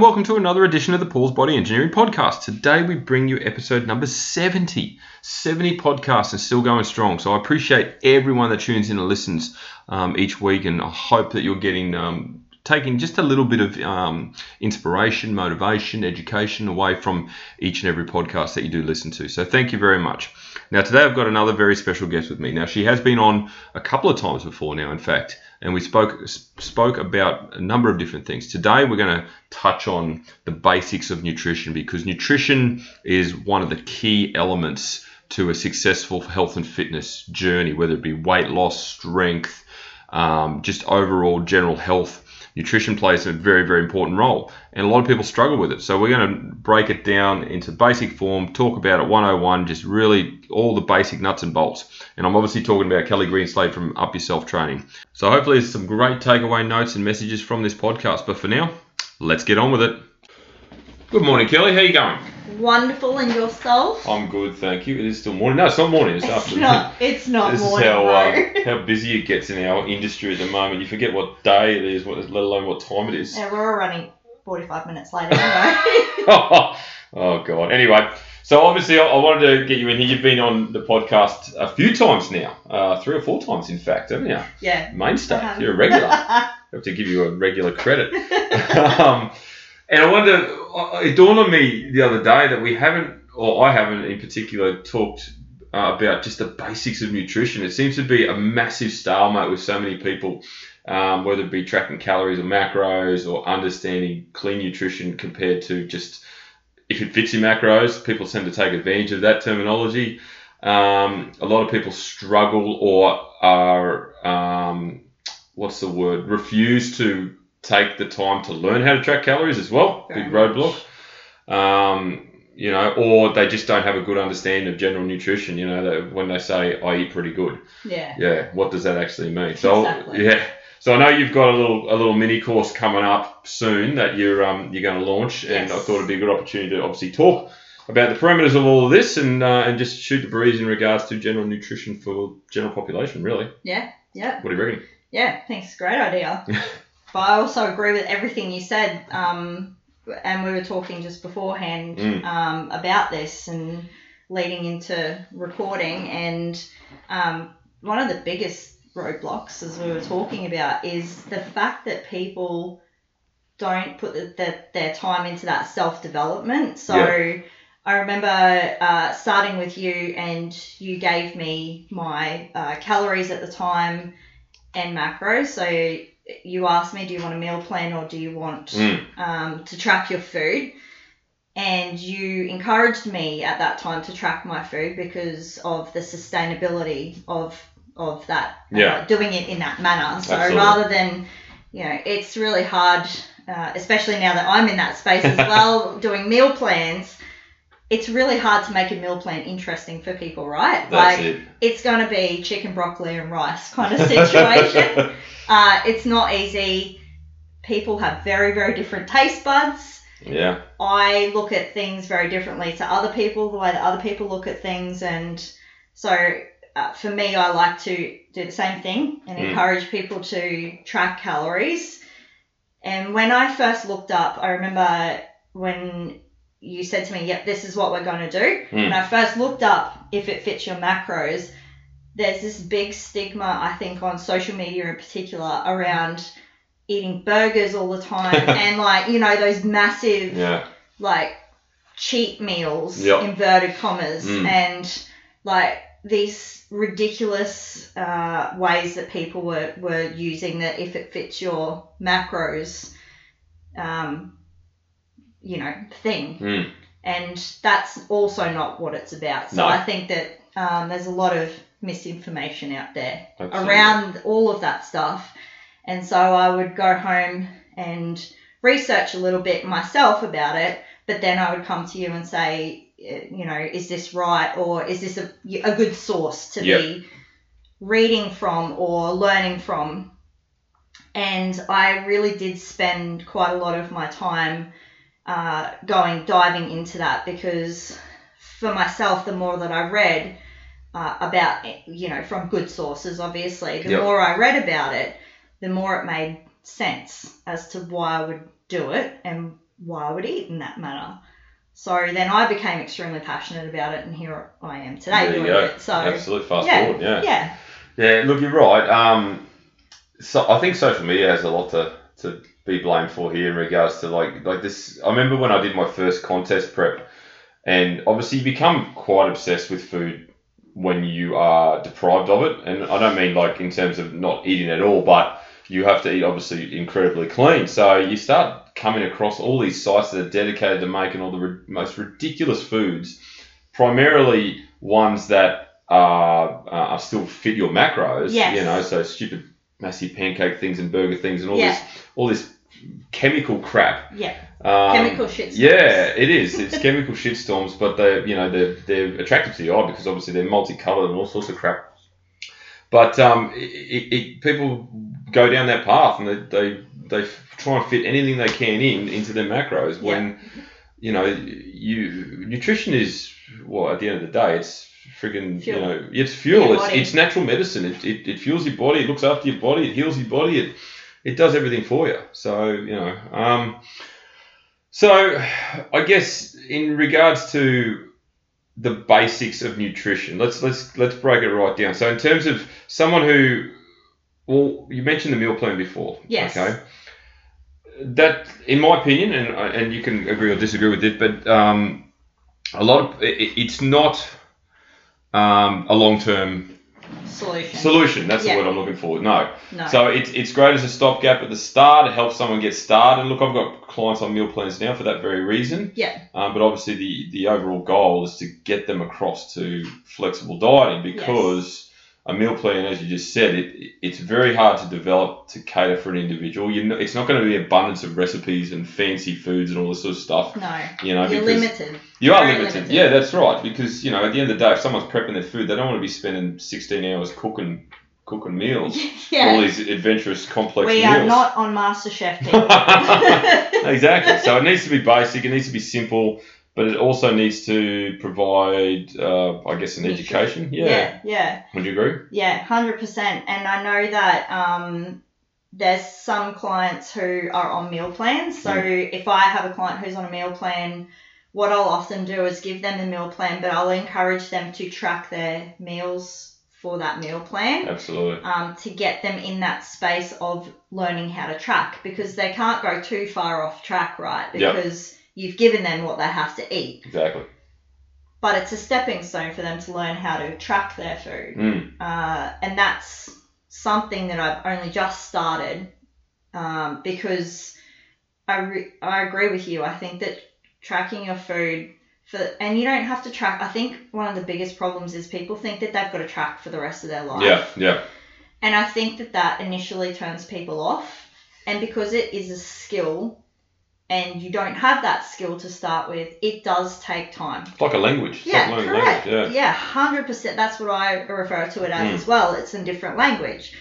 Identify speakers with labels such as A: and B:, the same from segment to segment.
A: and welcome to another edition of the Paul's Body Engineering Podcast. Today we bring you episode number 70. 70 podcasts and still going strong. So I appreciate everyone that tunes in and listens um, each week, and I hope that you're getting um, taking just a little bit of um, inspiration, motivation, education away from each and every podcast that you do listen to. So thank you very much. Now today I've got another very special guest with me. Now she has been on a couple of times before now, in fact and we spoke spoke about a number of different things. Today we're going to touch on the basics of nutrition because nutrition is one of the key elements to a successful health and fitness journey, whether it be weight loss, strength, um, just overall general health nutrition plays a very, very important role. And a lot of people struggle with it. So we're going to break it down into basic form, talk about it 101, just really all the basic nuts and bolts. And I'm obviously talking about Kelly Greenslade from UpYourself Training. So hopefully there's some great takeaway notes and messages from this podcast. But for now, let's get on with it. Good morning, Kelly. How are you going?
B: Wonderful, and yourself?
A: I'm good, thank you. It is still morning. No, it's not morning. It's,
B: It's
A: afternoon.
B: not. It's not
A: this
B: morning.
A: is how uh, how busy it gets in our industry at the moment. You forget what day it is, what, let alone what time it is.
B: yeah, we're all running 45 minutes late anyway.
A: oh god. Anyway, so obviously I, I wanted to get you in here. You've been on the podcast a few times now, uh, three or four times in fact, haven't you?
B: yeah.
A: Mainstay.
B: Um,
A: You're a regular. I have to give you a regular credit. um, and I wanted to, uh, it dawned on me the other day that we haven't, or I haven't in particular, talked uh, about just the basics of nutrition. It seems to be a massive stalemate with so many people, um, whether it be tracking calories or macros or understanding clean nutrition compared to just if it fits your macros. People tend to take advantage of that terminology. Um, a lot of people struggle or are, um, what's the word, refuse to take the time to learn how to track calories as well.
B: Very
A: Big roadblock. Um, you know, or they just don't have a good understanding of general nutrition. You know, that when they say I eat pretty good,
B: yeah.
A: yeah, what does that actually mean? So
B: Exactly.
A: yeah, so I know you've got a little a little mini course coming up soon that you're um you're going to launch, and I thought it'd be a good opportunity to obviously talk about the parameters of all of this and uh, and just shoot the breeze in regards to general nutrition for general population. Really,
B: Yeah. Yeah.
A: what do you reckon?
B: Yeah. Thanks. Great idea. but I also agree with everything you said. Um, and we were talking just beforehand
A: Mm.
B: um, about this and leading into recording. And um, one of the biggest roadblocks, as we were talking about, is the fact that people don't put the, the, their time into that self development. So
A: Yeah.
B: I remember uh, starting with you, and you gave me my uh, calories at the time and macros. So you asked me, do you want a meal plan or do you want
A: Mm.
B: um, to track your food? And you encouraged me at that time to track my food because of the sustainability of of that,
A: Yeah.
B: uh, doing it in that manner. So
A: Absolutely.
B: rather than, you know, it's really hard, uh, especially now that I'm in that space as well, doing meal plans. It's really hard to make a meal plan interesting for people, right?
A: That's
B: like
A: it.
B: it's going to be chicken, broccoli, and rice kind of situation. uh, it's not easy. People have very, very different taste buds.
A: yeah,
B: I look at things very differently to other people, the way that other people look at things. And so uh, for me, I like to do the same thing and
A: Mm.
B: encourage people to track calories. And when I first looked up, I remember when you said to me, yep, this is what we're going to do.
A: Mm.
B: When I first looked up if it fits your macros, there's this big stigma, I think, on social media in particular around eating burgers all the time and like, you know, those massive
A: yeah,
B: like cheat meals
A: Yep.
B: inverted commas
A: Mm.
B: and like these ridiculous uh, ways that people were, were using that if it fits your macros um, you know thing
A: Mm.
B: and that's also not what it's about so
A: No.
B: i think that um, there's a lot of misinformation out there
A: Absolutely.
B: around all of that stuff. And so I would go home and research a little bit myself about it, but then I would come to you and say, you know, is this right or is this a, a good source to
A: Yep.
B: be reading from or learning from? And I really did spend quite a lot of my time uh, going diving into that because for myself, the more that I read, uh, about you know from good sources obviously the
A: Yep.
B: more i read about it the more it made sense as to why i would do it and why I would eat in that manner. So then I became extremely passionate about it, and here I am today
A: There
B: doing it. So
A: absolutely fast
B: yeah,
A: forward. Yeah.
B: yeah,
A: Yeah, look, you're right. Um, so I think social media has a lot to, to be blamed for here in regards to like like this. I remember when I did my first contest prep, and obviously you become quite obsessed with food when you are deprived of it. And I don't mean like in terms of not eating at all, but you have to eat obviously incredibly clean. So you start coming across all these sites that are dedicated to making all the ri- most ridiculous foods, primarily ones that are, uh, are still fit your macros.
B: Yes.
A: You know, so stupid massive pancake things and burger things and all
B: Yeah.
A: this all this chemical crap.
B: yeah.
A: Um,
B: Chemical shit.
A: yeah, it is. It's chemical shitstorms, but they, you know, they're, they're attractive to the eye because obviously they're multicolored and all sorts of crap. But um, it, it, people go down that path and they, they they try and fit anything they can in into their macros. When you know, you nutrition is well at the end of the day, it's friggin'
B: Fuel.
A: you know, it's fuel. It's, it's natural medicine. It, it, it fuels your body. It looks after your body. It heals your body. It it does everything for you. So you know. Um, so, I guess in regards to the basics of nutrition, let's let's let's break it right down. So, in terms of someone who, well, you mentioned the meal plan before.
B: Yes.
A: Okay. That, in my opinion, and and you can agree or disagree with it, but um, a lot of it, it's not um, a long term
B: Solution.
A: solution. That's
B: Yeah.
A: the word I'm looking for. No.
B: no.
A: So it's, it's great as a stopgap at the start. It helps someone get started. Look, I've got clients on meal plans now for that very reason.
B: Yeah.
A: Um, but obviously, the, the overall goal is to get them across to flexible dieting because a meal plan, as you just said, it, it's very hard to develop to cater for an individual. You know, it's not going to be abundance of recipes and fancy foods and all this sort of stuff.
B: no.
A: You know,
B: You're limited.
A: you are limited.
B: limited.
A: Yeah, that's right. Because you know, at the end of the day, if someone's prepping their food, they don't want to be spending 16 hours cooking cooking meals all these adventurous, complex
B: We
A: meals.
B: are not on MasterChef
A: exactly. So it needs to be basic. It needs to be simple, but it also needs to provide, uh, I guess, an education. Yeah.
B: yeah. Yeah.
A: Would you agree?
B: Yeah, hundred percent. And I know that um, there's some clients who are on meal plans. So if I have a client who's on a meal plan, what I'll often do is give them the meal plan, but I'll encourage them to track their meals for that meal plan.
A: Absolutely.
B: Um, to get them in that space of learning how to track because they can't go too far off track, right?
A: Yep.
B: You've given them what they have to eat.
A: Exactly.
B: But it's a stepping stone for them to learn how to track their food
A: Mm.
B: uh, and that's something that I've only just started um, because I, re- I agree with you. I think that tracking your food for and you don't have to track. I think one of the biggest problems is people think that they've got to track for the rest of their life.
A: Yeah. Yeah.
B: And I think that that initially turns people off. And because it is a skill and you don't have that skill to start with, it does take time.
A: It's like a language.
B: Yeah,
A: like
B: correct.
A: language.
B: Yeah, hundred percent. That's what I refer to it as
A: Mm.
B: as well. It's in different language.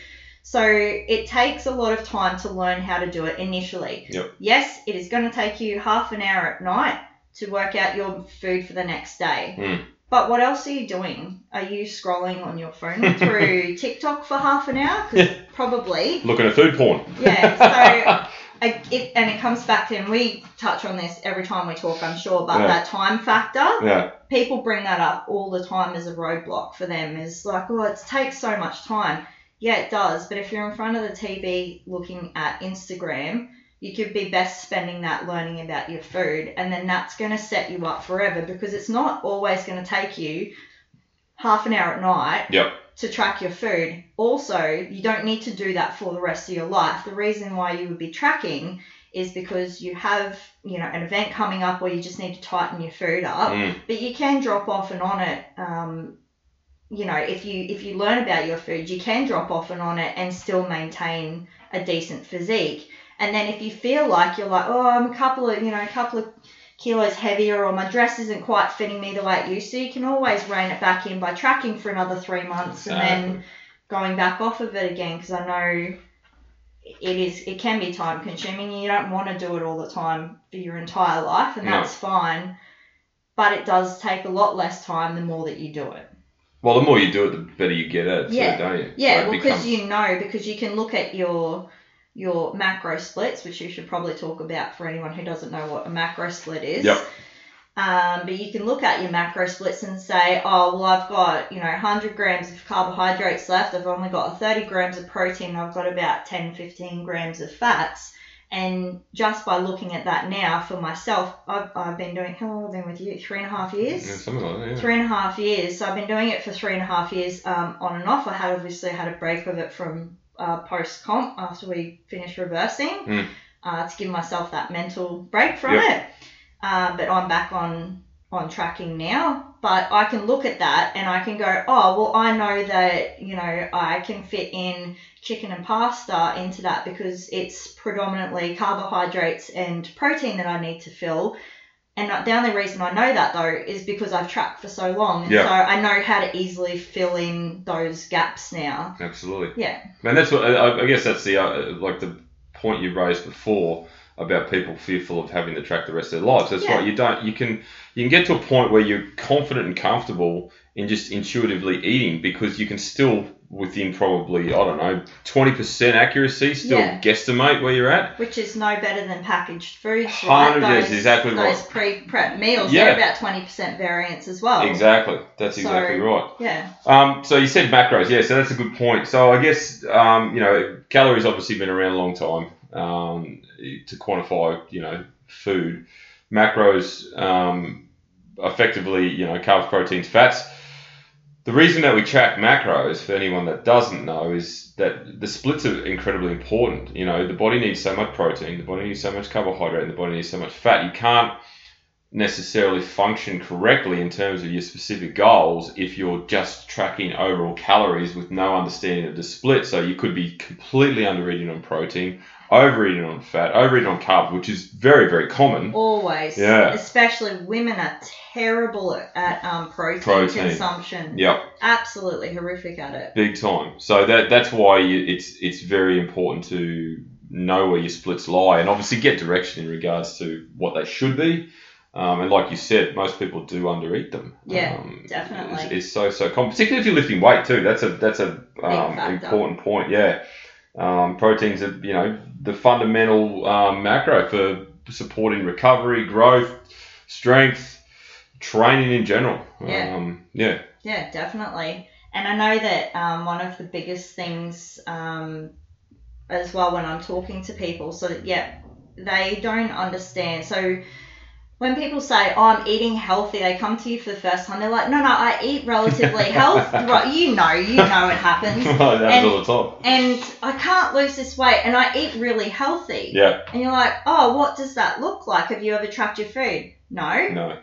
B: So it takes a lot of time to learn how to do it initially.
A: Yep.
B: Yes, it is going to take you half an hour at night to work out your food for the next day.
A: Mm.
B: But what else are you doing? Are you scrolling on your phone through TikTok for half an hour? 'Cause
A: Yeah.
B: Probably.
A: Looking at food porn.
B: Yeah, so I, it, and it comes back to, and we touch on this every time we talk, I'm sure, but
A: Yeah.
B: that time factor
A: yeah.
B: people bring that up all the time as a roadblock for them is like, oh, it takes so much time. Yeah, it does. But if you're in front of the TV looking at Instagram, you could be best spending that learning about your food. And then that's going to set you up forever because it's not always going to take you half an hour at night
A: Yep.
B: To track your food. Also, you don't need to do that for the rest of your life. The reason why you would be tracking is because you have, you know, an event coming up where you just need to tighten your food up
A: Mm.
B: but you can drop off and on it. Um, you know, if you if you learn about your food, you can drop off and on it and still maintain a decent physique. And then if you feel like you're like, oh, I'm a couple of you know a couple of kilos heavier, or my dress isn't quite fitting me the way it used to, you can always rein it back in by tracking for another three months and then going back off of it again. Because I know it is it can be time consuming. You don't want to do it all the time for your entire life, and
A: No.
B: that's fine but it does take a lot less time the more that you do it.
A: Well, the more you do it, the better you get at it,
B: Yeah.
A: too, don't you?
B: Yeah, well, because
A: becomes-
B: you know, because you can look at your your macro splits, which you should probably talk about for anyone who doesn't know what a macro split is.
A: Yep.
B: Um, but you can look at your macro splits and say, oh, well, I've got, you know, 100 grams of carbohydrates left. I've only got 30 grams of protein. I've got about 10, 15 grams of fats. And just by looking at that now for myself, I've, I've been doing, how long have I been with you? Three and a half years?
A: Yeah, something like that. Yeah.
B: three and a half years. So I've been doing it for three and a half years um, on and off. I had obviously had a break of it from uh, post comp after we finish reversing
A: Mm.
B: uh, to give myself that mental break from
A: Yep.
B: it. Uh, but I'm back on on tracking now. But I can look at that and I can go, oh well, I know that you know I can fit in chicken and pasta into that because it's predominantly carbohydrates and protein that I need to fill. And the only reason I know that though is because I've tracked for so long, and
A: Yeah.
B: so I know how to easily fill in those gaps now.
A: Absolutely.
B: Yeah,
A: And that's what I, I guess that's the uh, like the point you raised before about people fearful of having to track the rest of their lives. That's
B: Yeah.
A: right. You don't. You can you can get to a point where you're confident and comfortable in just intuitively eating because you can still within probably I don't know twenty percent accuracy still
B: Yeah.
A: guesstimate where you're at.
B: which is no better than packaged foods, right?
A: Hundred, yes,
B: Those,
A: exactly
B: those
A: right.
B: pre-prep meals,
A: Yeah.
B: they're about twenty percent variance as well.
A: Exactly. That's
B: So-
A: exactly right.
B: Yeah,
A: Um, so you said macros, yeah. So that's a good point. So I guess um, you know calories obviously been around a long time um, to quantify you know food. Macros um, effectively you know carbs, proteins, fats. The reason that we track macros for anyone that doesn't know is that the splits are incredibly important. You know the body needs so much protein, the body needs so much carbohydrate, and the body needs so much fat. You can't necessarily function correctly in terms of your specific goals if you're just tracking overall calories with no understanding of the split. So you could be completely under eating on protein, overeating on fat, overeating on carbs, which is very, very common.
B: always.
A: Yeah.
B: Especially women are terrible at, um, protein,
A: Protein.
B: consumption.
A: Yep,
B: Absolutely horrific at it.
A: big time. So that that's why you, it's it's very important to know where your splits lie and obviously get direction in regards to what they should be. Um, and like you said, most people do undereat them.
B: Yeah,
A: um,
B: definitely.
A: It's, it's so so common, particularly if you're lifting weight too. That's a that's a um, important point. Yeah, um, proteins are you know the fundamental um, macro for supporting recovery, growth, strength, training in general.
B: Yeah.
A: Um, yeah.
B: Yeah, definitely. And I know that um, one of the biggest things um, as well when I'm talking to people, so that, yeah, they don't understand. So when people say, oh, I'm eating healthy, they come to you for the first time, they're like, no, no, I eat relatively healthy. Right, you know, you know it happens.
A: that happens
B: And-
A: all the time.
B: And I can't lose this weight and I eat really healthy.
A: Yeah.
B: And you're like, oh, what does that look like? Have you ever tracked your food? No.
A: No.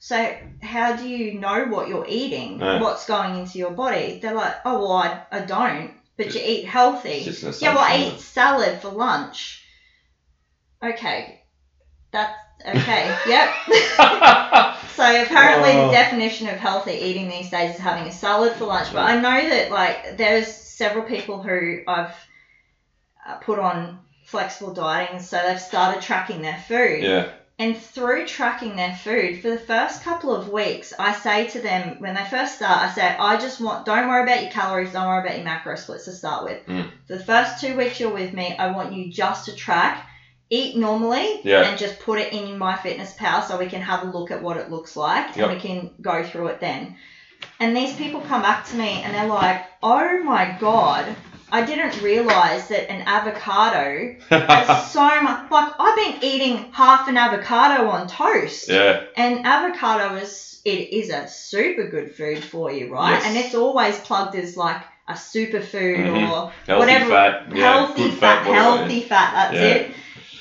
B: So how do you know what you're eating? What's going into your body? They're like, oh well, I, I don't, but you eat healthy.
A: It's just an
B: yeah, well, I eat salad for lunch. Okay, that's okay. yep. so apparently
A: Oh.
B: the definition of healthy eating these days is having a salad for lunch. But I know that like there's several people who I've uh, put on flexible dieting, so they've started tracking their food.
A: yeah.
B: And through tracking their food for the first couple of weeks, I say to them when they first start, I say, I just want, don't worry about your calories, don't worry about your macro splits to start with.
A: Mm.
B: For the first two weeks you're with me, I want you just to track, eat normally,
A: Yeah.
B: and just put it in MyFitnessPal so we can have a look at what it looks like
A: Yep.
B: and we can go through it then. And these people come back to me and they're like, oh my God, I didn't realize that an avocado has so much. Like I've been eating half an avocado on toast,
A: yeah.
B: and avocado is it is a super good food for you, right?
A: Yes.
B: And it's always plugged as like a superfood
A: Mhm.
B: or
A: Healthy
B: whatever.
A: fat.
B: Healthy
A: good
B: fat,
A: yeah.
B: healthy fat. That's
A: Yeah.
B: it.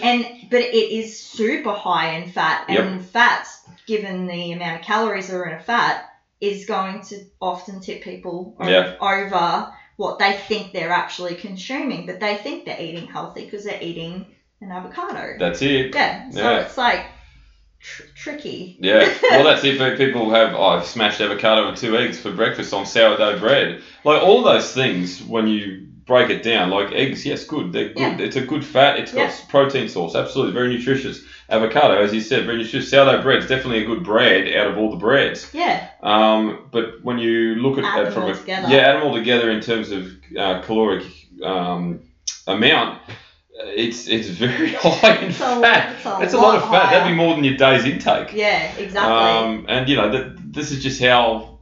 B: And but it is super high in fat, and fats, given the amount of calories that are in a fat, is going to often tip people
A: Yeah.
B: over what they think they're actually consuming, but they think they're eating healthy because they're eating an avocado.
A: That's it.
B: yeah, so
A: Yeah.
B: it's like tr- tricky.
A: Yeah, well, that's it. People have, oh, I've smashed avocado with two eggs for breakfast on sourdough bread. Like all those things, when you break it down, like eggs, yes, good. They're good.
B: Yeah.
A: It's a good fat. It's got protein source. Absolutely, very nutritious. Avocado, as you said, very nutritious. Sourdough bread is definitely a good bread out of all the breads.
B: Yeah,
A: Um, but when you look at
B: Add
A: from
B: all
A: a
B: together.
A: yeah, add them all together in terms of uh, caloric um, amount, it's it's very high in
B: It's a-
A: fat.
B: it's a
A: It's a lot of
B: lot
A: fat. That'd be more than your day's intake.
B: Yeah, exactly.
A: Um, and you know that this is just how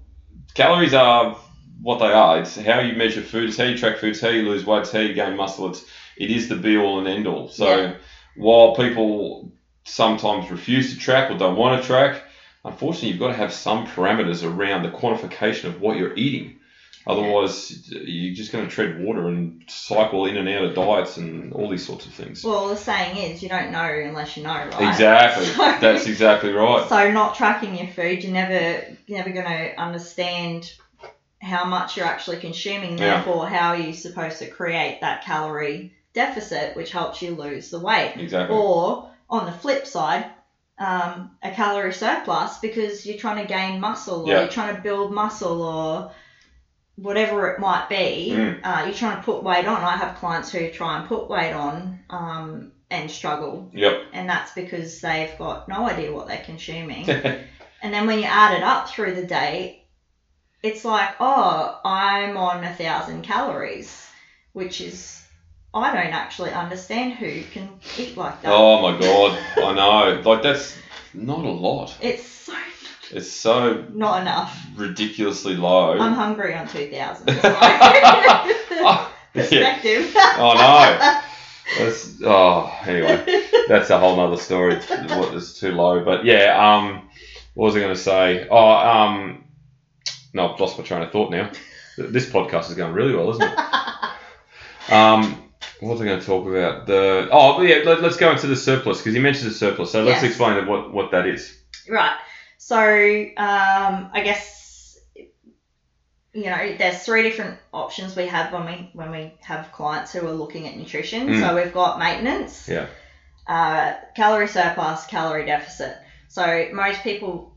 A: calories are what they are. It's how you measure food. It's how you track food. It's how you lose weight. It's how you gain muscle. It's it is the be all and end all. So
B: Yeah.
A: while people sometimes refuse to track or don't want to track, unfortunately you've got to have some parameters around the quantification of what you're eating. Otherwise, you're just going to tread water and cycle in and out of diets and all these sorts of things.
B: well, the saying is, you don't know unless you know, right?
A: exactly.
B: So-
A: That's exactly right.
B: So not tracking your food, you're never you're never going to understand how much you're actually consuming.
A: Yeah.
B: Therefore, how are you supposed to create that calorie deficit, which helps you lose the weight?
A: Exactly.
B: Or on the flip side, um, a calorie surplus because you're trying to gain muscle or
A: Yeah.
B: you're trying to build muscle or whatever it might be.
A: Mm.
B: Uh, you're trying to put weight on. I have clients who try and put weight on um, and struggle,
A: Yep.
B: and that's because they've got no idea what they're consuming. and then when you add it up through the day, it's like, oh, I'm on a thousand calories, which is I don't actually understand who can eat like that.
A: Oh my god, I know. Like that's not a lot.
B: It's so
A: It's so
B: not enough.
A: ridiculously low.
B: I'm hungry on 2000. So.
A: Oh, yeah.
B: Perspective.
A: Oh no. That's, oh, anyway, that's a whole nother story. What is too low, but yeah. Um, what was I going to say? Oh, um, no, I've lost my train of thought now. This podcast is going really well, isn't it? Um, what was I going to talk about? The oh, yeah. Let, us go into the surplus because you mentioned the surplus. So let's explain what what that is.
B: Right. So um, I guess you know there's three different options we have when we when we have clients who are looking at nutrition.
A: Mm.
B: So we've got maintenance,
A: Yeah.
B: uh, calorie surplus, calorie deficit. So most people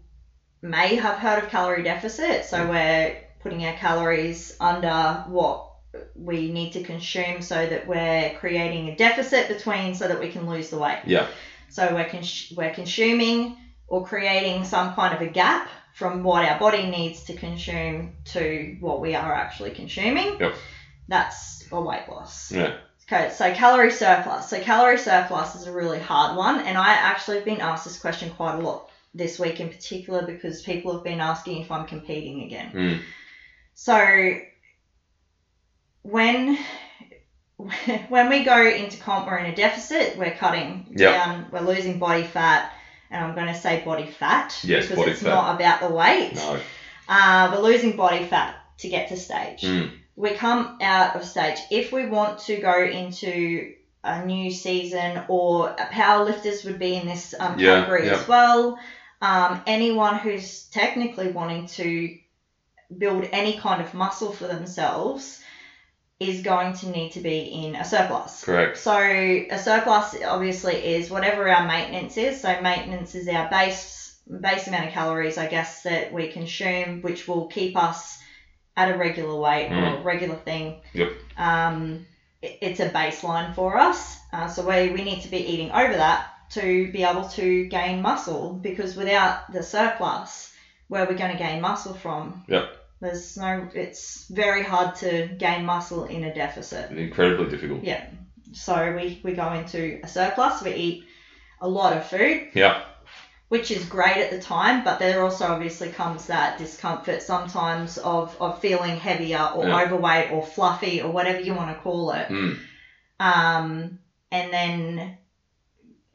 B: may have heard of calorie deficit. So
A: Mm.
B: we're putting our calories under what we need to consume so that we're creating a deficit between so that we can lose the weight.
A: Yeah.
B: So we're, cons- we're consuming or creating some kind of a gap from what our body needs to consume to what we are actually consuming.
A: Yep.
B: That's a weight loss.
A: Yeah.
B: Okay, so calorie surplus. So calorie surplus is a really hard one, and I actually have been asked this question quite a lot this week in particular because people have been asking if I'm competing again.
A: Mm.
B: So when when we go into comp, we're in a deficit. We're cutting
A: Yep.
B: down. We're losing body fat, and I'm going to say body fat
A: Yes,
B: because
A: body
B: it's
A: fat.
B: not about the weight.
A: No.
B: Uh, we're losing body fat to get to stage.
A: Mm.
B: We come out of stage if we want to go into a new season, or powerlifters would be in this um,
A: Yeah,
B: category
A: yeah.
B: as well. Um, anyone who's technically wanting to build any kind of muscle for themselves is going to need to be in a surplus.
A: Correct.
B: So a surplus obviously is whatever our maintenance is. So maintenance is our base base amount of calories, I guess, that we consume, which will keep us at a regular weight or a regular thing.
A: Yep.
B: Um, it- it's a baseline for us. Uh, so we, we need to be eating over that to be able to gain muscle because without the surplus, where are we're going to gain muscle from?
A: Yep.
B: There's no. It's very hard to gain muscle in a deficit.
A: Incredibly difficult.
B: Yeah. So we, we go into a surplus, we eat a lot of food,
A: Yeah.
B: which is great at the time, but there also obviously comes that discomfort sometimes of, of feeling heavier or
A: Yeah.
B: overweight or fluffy or whatever you want to call it.
A: Mm.
B: Um, and then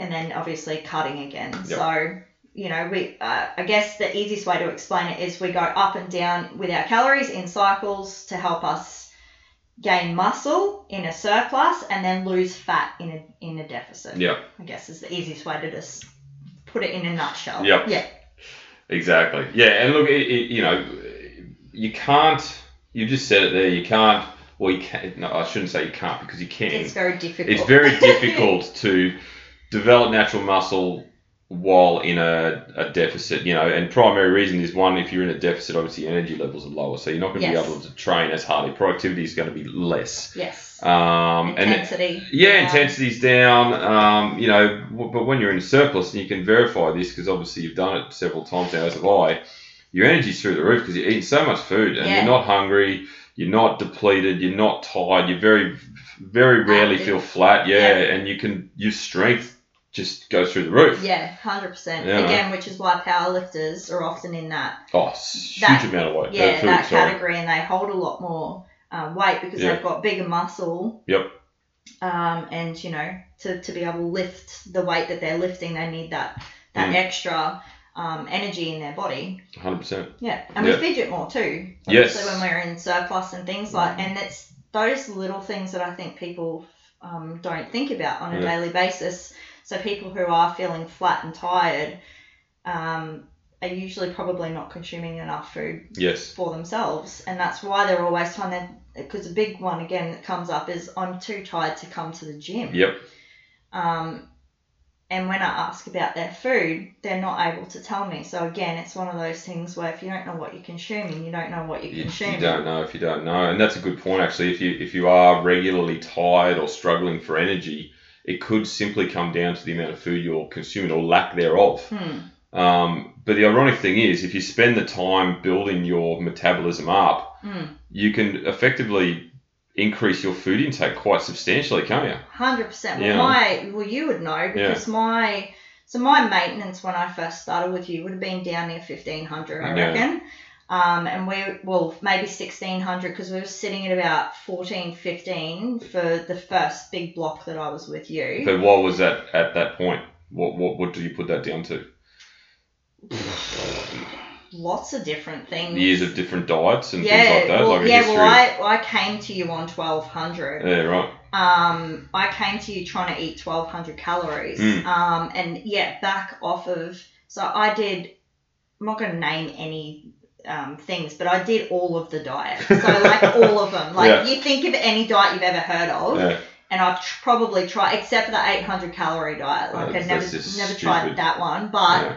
B: and then obviously cutting again.
A: Yep.
B: So you know, we uh, I guess the easiest way to explain it is we go up and down with our calories in cycles to help us gain muscle in a surplus and then lose fat in a in a deficit.
A: Yeah.
B: I guess is the easiest way to just put it in a nutshell.
A: Yeah.
B: Yeah.
A: Exactly. Yeah, and look, it, it, you know, you can't. You just said it there. You can't. Well, you can't. No, I shouldn't say you can't because you can.
B: It's very difficult.
A: It's very difficult to develop natural muscle while in a, a deficit, you know, and primary reason is one, if you're in a deficit, obviously energy levels are lower, so you're not going to
B: Yes.
A: be able to train as hard. Your productivity is going to be less.
B: yes.
A: Um, and
B: Intensity.
A: yeah,
B: down.
A: intensity's down. Um, you know, w- but when you're in a surplus, and you can verify this because obviously you've done it several times now, as have I. Your energy's through the roof because you're eating so much food and
B: Yeah.
A: you're not hungry. you're not depleted, you're not tired, you very, very rarely
B: Active.
A: feel flat. Yeah,
B: Yeah.
A: and you can your strength just goes through the roof.
B: Yeah, hundred percent.
A: Yeah,
B: Again, which is why powerlifters are often in that
A: Oh,
B: That-
A: huge amount of weight.
B: yeah
A: food,
B: that
A: sorry.
B: category, and they hold a lot more um, weight because
A: Yeah.
B: they've got bigger muscle.
A: Yep.
B: Um, and you know, to, to be able to lift the weight that they're lifting, they need that that
A: Mm.
B: extra um, energy in their body.
A: 100%.
B: Yeah, and
A: Yeah.
B: we fidget more too.
A: Yes.
B: Obviously, when we're in surplus and things like, and it's those little things that I think people um, don't think about on a
A: Yeah.
B: daily basis. So people who are feeling flat and tired um, are usually probably not consuming enough food
A: Yes.
B: for themselves, and that's why they're always trying to. Because a big one again that comes up is I'm too tired to come to the gym.
A: Yep.
B: Um, and when I ask about their food, they're not able to tell me. So again, it's one of those things where if you don't know what you're consuming, you don't know what you're
A: You,
B: consuming.
A: you don't know if you don't know, and that's a good point actually. If you if you are regularly tired or struggling for energy, it could simply come down to the amount of food you're consuming or lack thereof.
B: Hmm.
A: Um, but the ironic thing is, if you spend the time building your metabolism up,
B: Hmm.
A: you can effectively increase your food intake quite substantially, can't you?
B: Hundred percent. Well,
A: Yeah.
B: my well, you would know because my so my maintenance when I first started with you would have been down near fifteen hundred, I
A: Yeah.
B: reckon. Um, and we well maybe sixteen hundred because we were sitting at about 14, 15 for the first big block that I was with you.
A: But what was that at that point? What what what do you put that down to?
B: Lots of different things.
A: Years of different diets and
B: yeah,
A: things like that,
B: well,
A: like
B: yeah.
A: history.
B: Well, I, I came to you on twelve hundred.
A: yeah, right.
B: um, I came to you trying to eat 1200 calories.
A: Mm.
B: Um, and yeah, back off of, so I did, I'm not going to name any um, things, but I did all of the diet. So like all of them. Like
A: Yeah.
B: you think of any diet you've ever heard of,
A: Yeah.
B: and I've tr- probably tried, except for the 800 calorie diet. Like
A: That's-
B: I never, never
A: stupid.
B: tried that one, but.
A: yeah.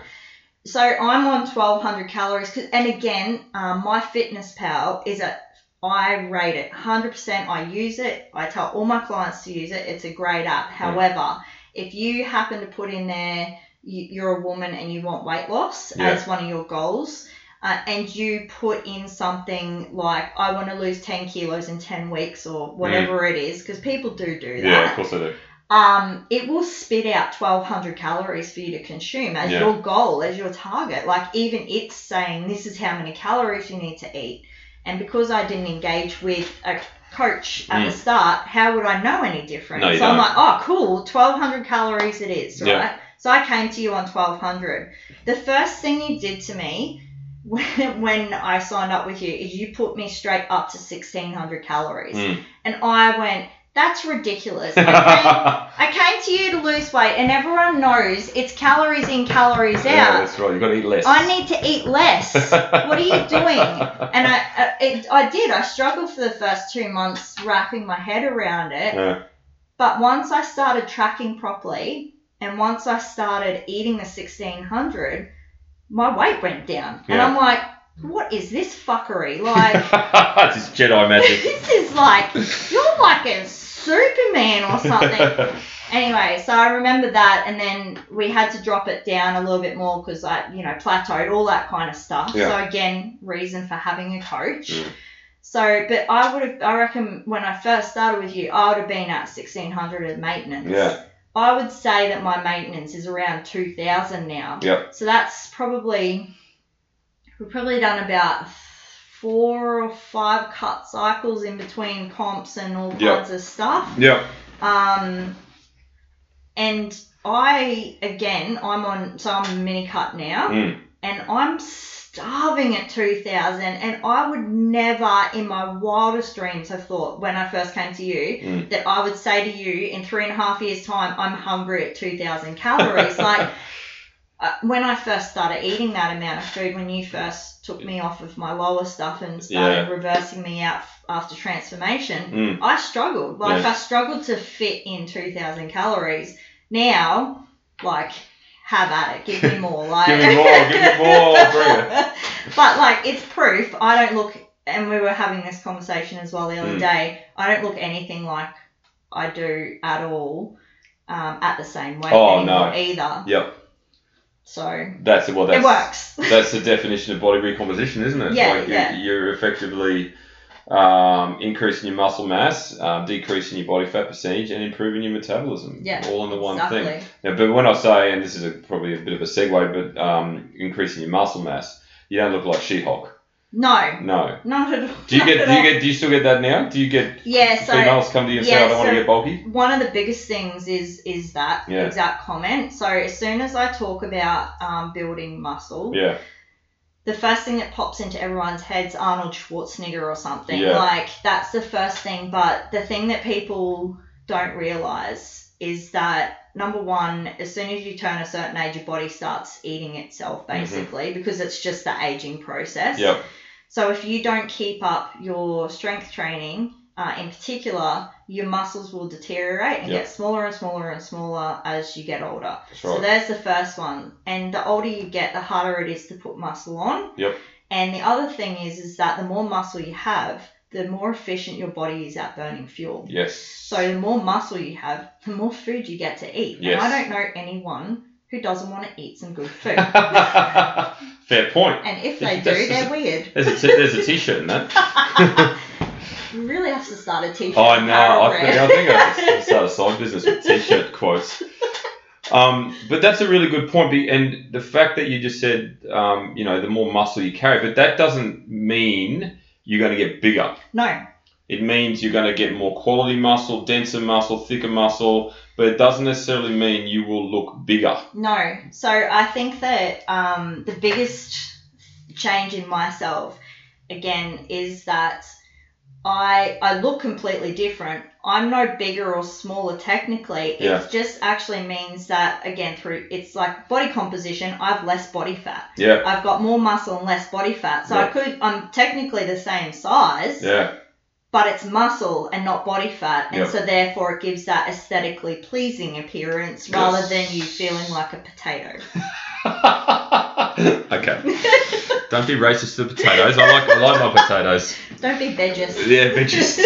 B: So I'm on 1200 calories, 'cause- and again, um, MyFitnessPal is a I rate it 100%. I use it. I tell all my clients to use it. It's a great app. However, if you happen to put in there you, you're a woman and you want weight loss as one of your goals, uh, and you put in something like I want to lose 10 kilos in 10 weeks or whatever it is, because people do do that
A: Mm. Yeah, of course I do.
B: um, it will spit out 1200 calories for you to consume as
A: Yeah.
B: your goal, as your target. Like, even it's saying this is how many calories you need to eat. And because I didn't engage with a coach at
A: Mm.
B: the start, how would I know any different?
A: No,
B: so I'm like, oh, cool, 1200 calories it is, right?
A: Yeah.
B: So I came to you on 1200. The first thing you did to me when, when I signed up with you is you put me straight up to 1600 calories.
A: Mm.
B: And I went, that's ridiculous. I came, I came to you to lose weight, and everyone knows it's calories in, calories out.
A: Yeah, that's right. You've got to eat less.
B: I need to eat less. what are you doing? And I, I, it, I did. I struggled for the first two months wrapping my head around it.
A: Yeah.
B: But once I started tracking properly, and once I started eating the 1600, my weight went down. And I'm like, what is this fuckery? Like,
A: this just Jedi magic.
B: this is like, you're like a Superman or something. anyway, so I remember that, and then we had to drop it down a little bit more because I, you know, plateaued, all that kind of stuff.
A: Yeah.
B: So again, reason for having a coach.
A: Mm.
B: So, but I would have, I reckon, when I first started with you, I would have been at sixteen hundred at maintenance.
A: Yeah.
B: I would say that my maintenance is around two thousand now.
A: Yep.
B: So that's probably we've probably done about four or five cut cycles in between comps and all
A: Yep.
B: kinds of stuff.
A: Yeah.
B: Um, and I again, I'm on so I'm a mini cut now,
A: Mm.
B: and I'm starving at 2000. And I would never, in my wildest dreams, have thought when I first came to you
A: Mm.
B: that I would say to you in three and a half years' time, I'm hungry at 2000 calories. like uh, when I first started eating that amount of food, when you first took me off of my lower stuff and started
A: Yeah.
B: reversing me out after transformation,
A: Mm.
B: I struggled. Like
A: Yeah.
B: I struggled to fit in 2,000 calories. Now, like, have at it. Give me more. Like,
A: Give me more, give me more, I'll bring it.
B: but like, it's proof. I don't look, and we were having this conversation as well the other
A: Mm.
B: day. I don't look anything like I do at all. Um, at the same weight
A: Oh, no.
B: either.
A: Yep.
B: So
A: That's well. That's,
B: it works.
A: That's the definition of body recomposition, isn't it?
B: Yeah,
A: Like
B: yeah.
A: you're effectively um, increasing your muscle mass, um, decreasing your body fat percentage, and improving your metabolism.
B: Yeah,
A: all in the one
B: exactly.
A: thing. Now, but when I say, and this is a, probably a bit of a segue, but um, increasing your muscle mass, you don't look like She-Hulk.
B: No,
A: No.
B: not at all.
A: Do you get? Do you get? Do you still get that now? Do you get
B: Yeah, so
A: females come to you and say, "I don't want to get bulky"?
B: one of the biggest things is is that
A: Yeah.
B: exact comment. So as soon as I talk about um, building muscle,
A: Yeah.
B: The first thing that pops into everyone's head's Arnold Schwarzenegger or something.
A: Yeah.
B: Like that's the first thing. But the thing that people don't realize is that number one, as soon as you turn a certain age, your body starts eating itself basically because it's just the aging process.
A: Yep.
B: So if you don't keep up your strength training, uh, in particular, your muscles will deteriorate and
A: Yep.
B: get smaller and smaller and smaller as you get older.
A: That's
B: So there's the first one. And the older you get, the harder it is to put muscle on.
A: Yep.
B: And the other thing is, is that the more muscle you have, the more efficient your body is at burning fuel.
A: yes.
B: So the more muscle you have, the more food you get to eat.
A: Yes.
B: And I don't know anyone who doesn't want to eat some good food.
A: Fair point.
B: and if they do,
A: That's-
B: they're weird.
A: There's a t- there's a t-shirt in that.
B: We really have to start a t-shirt.
A: Oh, I know. I think, I
B: brand.
A: think I have to start a side business with t-shirt quotes. Um, but that's a really good point. And the fact that you just said, um, you know, the more muscle you carry, but that doesn't mean you're going to get bigger.
B: no,
A: It means you're going to get more quality muscle, denser muscle, thicker muscle, but it doesn't necessarily mean you will look bigger.
B: no. So I think that um, the biggest change in myself, again, is that I I look completely different. I'm no bigger or smaller technically. It
A: Yeah.
B: just actually means that again through it's like body composition. I have less body fat.
A: Yeah,
B: I've got more muscle and less body fat. So I could I'm technically the same size.
A: yeah,
B: but it's muscle and not body fat, and
A: Yep.
B: so therefore it gives that aesthetically pleasing appearance
A: Yes.
B: rather than you feeling like a potato.
A: okay. Don't be racist to the potatoes. I like I like my potatoes.
B: Don't be veggies.
A: Yeah, veggies.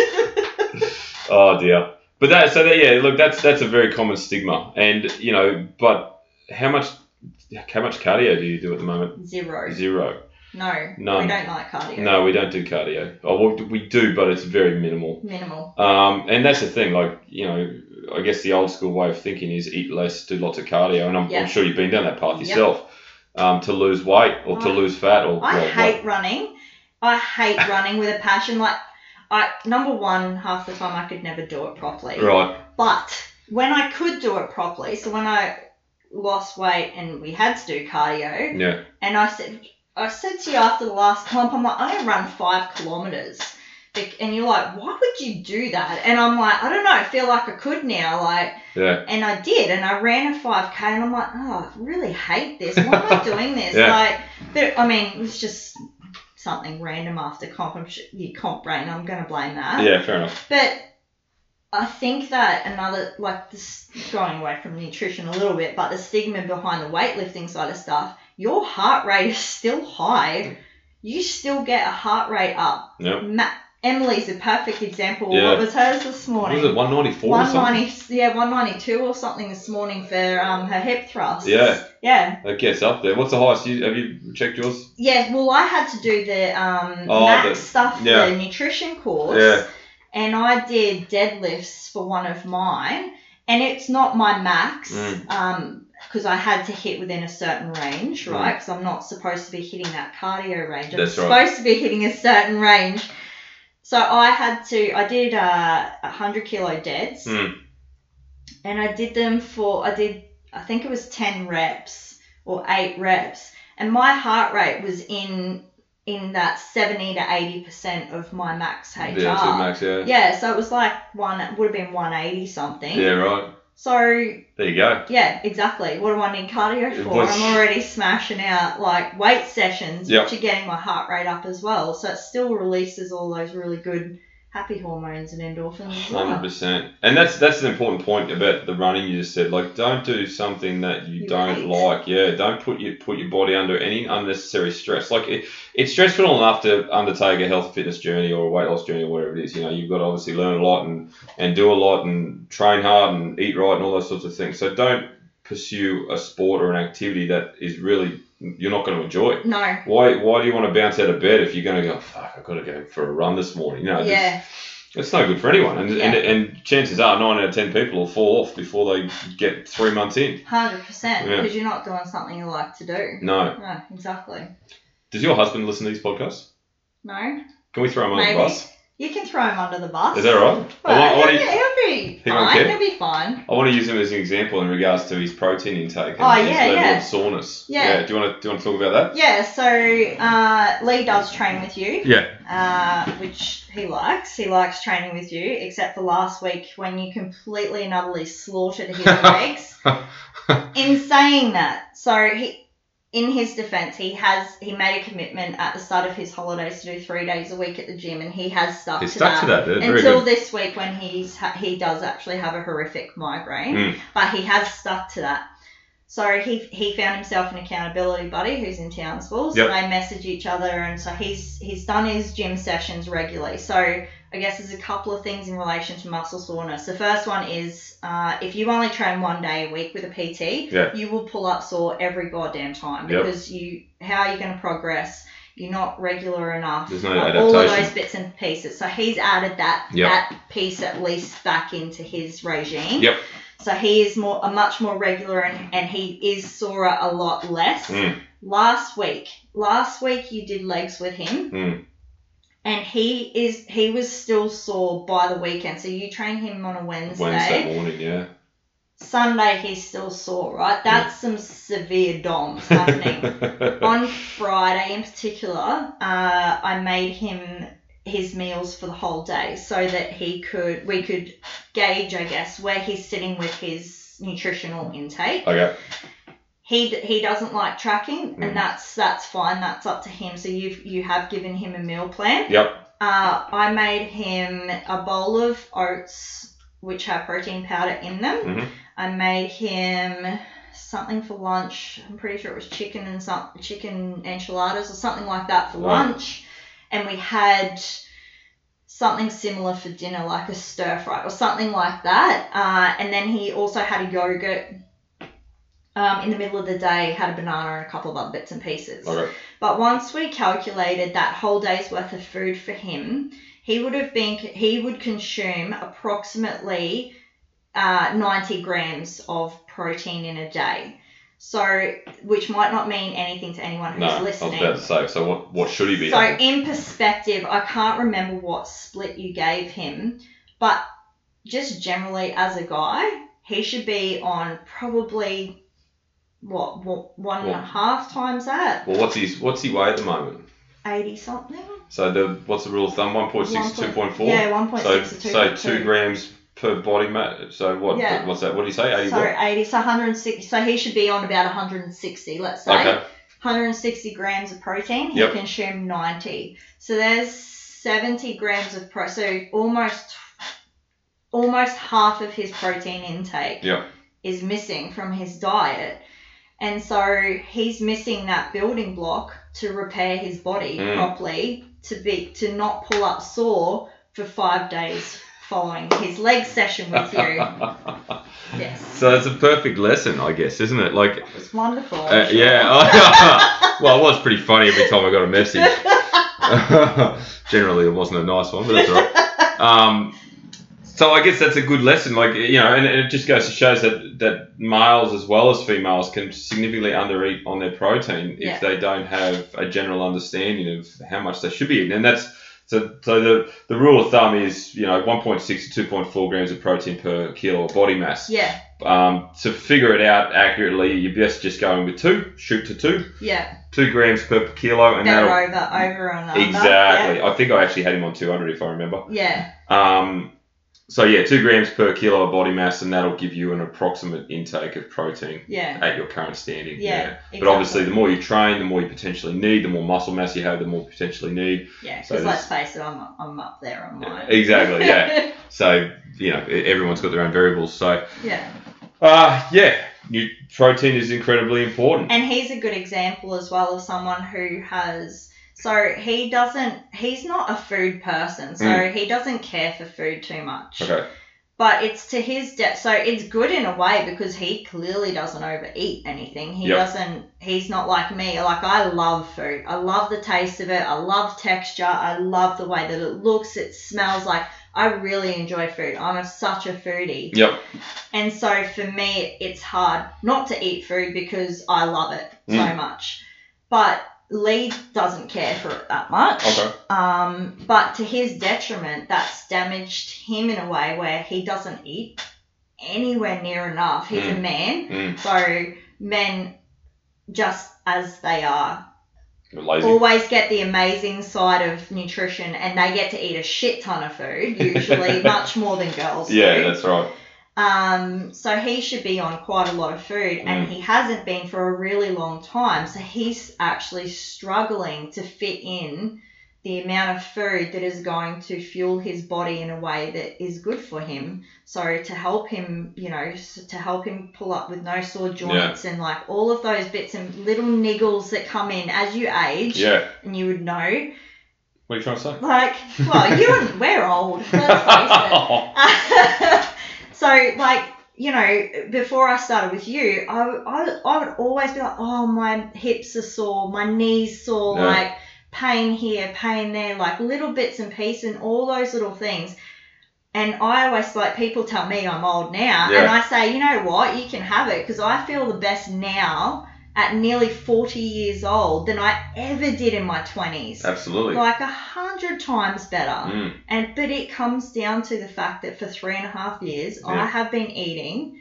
A: Oh dear. But that so that yeah, look, that's that's a very common stigma, and you know, but how much how much cardio do you do at the moment?
B: Zero.
A: Zero.
B: No.
A: None.
B: We don't like cardio.
A: No, we don't do cardio. Oh, well, we do, but it's very minimal.
B: Minimal.
A: Um, and that's the thing, like you know, I guess the old school way of thinking is eat less, do lots of cardio, and I'm,
B: Yeah.
A: I'm sure you've been down that path
B: Yep.
A: yourself. Um, to lose weight or to lose fat or
B: I
A: well,
B: hate running. I hate running with a passion. Like, I number one, half the time I could never do it properly.
A: right.
B: But when I could do it properly, so when I lost weight and we had to do cardio,
A: Yeah.
B: And I said, I said to you after the last comp, I'm like, gonna run five kilometers. And you're like, why would you do that? And I'm like, I don't know. I feel like I could now. Like,
A: Yeah.
B: and I did, and I ran a 5k, and I'm like, oh, I really hate this. Why am I doing this?
A: Yeah.
B: Like, but I mean, it was just something random after comp. I'm sure, your comp brain. I'm gonna blame that.
A: Yeah. Fair enough.
B: But I think that another, like this, going away from nutrition a little bit, but the stigma behind the weightlifting side of stuff, your heart rate is still high. You still get a heart rate up.
A: Yep.
B: Ma- Emily's a perfect example.
A: Yeah.
B: What was hers this
A: What
B: morning?
A: was it 194 or something?
B: 190, yeah, 192 or something this morning for um, her hip thrust.
A: Yeah.
B: Yeah.
A: That gets up there. What's the highest? You, have you checked yours?
B: Yeah, well, I had to do the um,
A: Oh,
B: max
A: the-
B: stuff,
A: yeah.
B: the nutrition course.
A: Yeah.
B: and I did deadlifts for one of mine, and it's not my max,
A: Mm.
B: um, because I had to hit within a certain range,
A: Mm.
B: right? Because I'm not supposed to be hitting that cardio range. I'm
A: That's right.
B: supposed to be hitting a certain range. So I had to, I did uh, 100 kilo deads,
A: Mm.
B: and I did them for, I did, I think it was 10 reps or 8 reps, and my heart rate was in in that 70 to 80 percent of my max HR.
A: Yeah. Max. Yeah.
B: Yeah, so it was like one it would have been 180 something.
A: Yeah. Right.
B: So
A: There you go.
B: yeah, exactly. What do I need cardio for?
A: was-
B: I'm already smashing out like weight sessions,
A: Yep.
B: which are getting my heart rate up as well. So it still releases all those really good happy hormones and endorphins as
A: Hundred percent, and that's that's an important point about the running. You just said like, don't do something that you,
B: You
A: don't
B: hate.
A: like. Yeah, don't put your put your body under any unnecessary stress. Like it, it's stressful enough to undertake a health and fitness journey or a weight loss journey or whatever it is. You know, you've got to obviously learn a lot and and do a lot and train hard and eat right and all those sorts of things. So don't pursue a sport or an activity that is really you're not going to enjoy. It.
B: No.
A: Why why do you want to bounce out of bed if you're going to go fuck I've got to go for a run this morning? You know,
B: Yeah.
A: it's no good for anyone. And,
B: Yeah.
A: and and chances are nine out of ten people will fall off before they get three months in.
B: Hundred percent. Because you're not doing something you like to do.
A: No.
B: No, exactly.
A: Does your husband listen to these podcasts?
B: No.
A: Can we throw him on the bus?
B: You can throw him under the bus.
A: Is that right? I want, I,
B: Well,
A: want
B: he'll,
A: to,
B: he'll be
A: He
B: fine. He'll be fine.
A: I want to use him as an example in regards to his protein intake and
B: Oh,
A: his
B: yeah,
A: level
B: yeah.
A: of soreness.
B: Yeah.
A: Do you want to do you want to talk about that?
B: Yeah. So uh, Lee does train with you.
A: Yeah.
B: uh, which he likes. He likes training with you, except for last week when you completely and utterly slaughtered his legs. In saying that, so he, in his defense, he has he made a commitment at the start of his holidays to do three days a week at the gym, and he has stuck
A: He
B: to
A: stuck
B: that.
A: to that.
B: Until this week when he's he does actually have a horrific migraine,
A: Mm.
B: but he has stuck to that. So he he found himself an accountability buddy who's in Townsville. So
A: Yep.
B: they message each other, and so he's he's done his gym sessions regularly. So I guess there's a couple of things in relation to muscle soreness. The first one is uh, if you only train one day a week with a PT,
A: Yeah.
B: you will pull up sore every goddamn time
A: Yep.
B: because you how are you going to progress? You're not regular enough.
A: There's no
B: Like, all of those bits and pieces. So he's added that
A: Yep.
B: that piece at least back into his regime.
A: Yep.
B: So he is more a much more regular and, and he is sore a lot less.
A: Mm.
B: Last week, last week you did legs with him,
A: Mm.
B: And he is he was still sore by the weekend. So you train him on a Wednesday.
A: Wednesday morning, yeah.
B: Sunday he's still sore, right? That's some severe DOMs happening. on Friday in particular, uh, I made him his meals for the whole day so that he could we could gauge, I guess, where he's sitting with his nutritional intake.
A: okay.
B: He, he doesn't like tracking,
A: Mm.
B: and that's that's fine. That's up to him. So you've you have given him a meal plan.
A: Yep.
B: Uh, I made him a bowl of oats, which have protein powder in them.
A: Mhm.
B: I made him something for lunch. I'm pretty sure it was chicken and some chicken enchiladas or something like that for
A: Right.
B: lunch. And we had something similar for dinner, like a stir fry or something like that. Uh, and then he also had a yogurt. Um, in the middle of the day, had a banana and a couple of other bits and pieces.
A: Okay.
B: But once we calculated that whole day's worth of food for him, he would have been he would consume approximately uh, 90 grams of protein in a day. So, which might not mean anything to anyone who's
A: No, I was about to say. So what what should he be?
B: So,
A: having?
B: in perspective, I can't remember what split you gave him, but just generally as a guy, he should be on probably what, what one and a
A: Well-
B: half times that,
A: well, what's his what's he weigh at the moment?
B: 80 something.
A: So the what's the rule of thumb? 1.6 to 2.4.
B: Yeah, 1.6
A: So
B: to 2.
A: say two grams per body mass. So what?
B: Yeah.
A: What's that? What do you say? 80
B: So
A: what?
B: 80, so 160. So he should be on about 160, let's say.
A: Okay.
B: 160 grams of protein. He
A: Yep.
B: consumed 90. So there's 70 grams of pro. So almost, almost half of his protein intake
A: Yep.
B: is missing from his diet, and so he's missing that building block to repair his body
A: Mm.
B: properly to be to not pull up sore for five days following his leg session with you. Yes.
A: so it's a perfect lesson, I guess, isn't it? Like,
B: It's wonderful.
A: uh, yeah. well, it was pretty funny every time I got a message. Generally, it wasn't a nice one, but that's all right. Um, so I guess that's a good lesson, like you know, and it just goes to show that that males as well as females can significantly undereat on their protein
B: Yeah.
A: if they don't have a general understanding of how much they should be eating, and that's so. So the the rule of thumb is you know 1.6 to 2.4 grams of protein per kilo of body mass.
B: yeah,
A: Um, to figure it out accurately, you best just go in with two, shoot to two,
B: yeah.
A: two grams per kilo, and
B: over, over and under.
A: exactly. I think I actually had him on 200 if I remember.
B: Yeah,
A: Um, so yeah, two grams per kilo of body mass, and that'll give you an approximate intake of protein
B: yeah,
A: at your current standing.
B: yeah.
A: But obviously, the more you train, the more you potentially need. The more muscle mass you have, the more you potentially need.
B: yeah.
A: so
B: let's face it, I'm, I'm up there on mine.
A: Exactly. Yeah. so you know, everyone's got their own variables. So
B: yeah.
A: uh, yeah, protein is incredibly important.
B: And he's a good example as well of someone who has. So he doesn't. He's not a food person. So he doesn't care for food too much.
A: Mm. Okay.
B: but it's to his debt. So it's good in a way because he clearly doesn't overeat anything. He
A: Yep.
B: doesn't. He's not like me. Like I love food. I love the taste of it. I love texture. I love the way that it looks. It smells like. I really enjoy food. I'm a, such a foodie.
A: Yep.
B: And so for me, it's hard not to eat food because I love it so
A: Mm.
B: much. But Lee doesn't care for it that much.
A: Okay.
B: Um, but to his detriment, that's damaged him in a way where he doesn't eat anywhere near enough. He's a
A: Mm.
B: man.
A: Mm.
B: So men, just as they are, always get the amazing side of nutrition and they get to eat a shit ton of food, usually much more than girls
A: yeah,
B: do.
A: that's right.
B: Um, so he should be on quite a lot of food, and
A: Mm.
B: he hasn't been for a really long time. So he's actually struggling to fit in the amount of food that is going to fuel his body in a way that is good for him. So to help him, you know, to help him pull up with no sore joints and like all of those bits and little niggles that come in as you age,
A: Yeah.
B: and you would know,
A: What are you trying to say?
B: like, well, you and we're old. Let's face it. so like you know before i started with you I, I, I would always be like oh my hips are sore my knees sore
A: Yeah.
B: like pain here pain there like little bits and pieces and all those little things and i always like people tell me i'm old now
A: Yeah.
B: and i say you know what you can have it because i feel the best now at nearly 40 years old than i ever did in my 20s
A: Absolutely.
B: like a hundred times better
A: Mm.
B: and but it comes down to the fact that for three and a half years I have been eating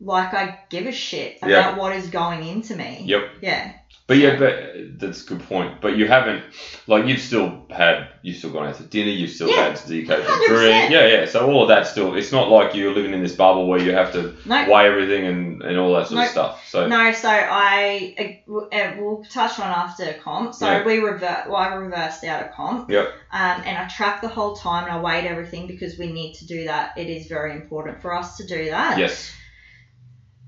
B: like I give a shit about
A: Yeah.
B: what is going into me.
A: Yep.
B: Yeah.
A: But yeah, but that's a good point. But you haven't, like, you've still had, you've still gone out to dinner, you've still
B: Yeah,
A: had the occasional
B: 100%.
A: drink. Yeah, yeah. So all of that still, it's not like you're living in this bubble where you have to
B: No.
A: weigh everything and, and all that sort of stuff. So
B: No, so I uh, w- uh, we'll touch on after comp. So
A: Yeah.
B: we revert, well, I reversed out of comp.
A: Yep.
B: Um, and I tracked the whole time and I weighed everything because we need to do that. It is very important for us to do that.
A: yes,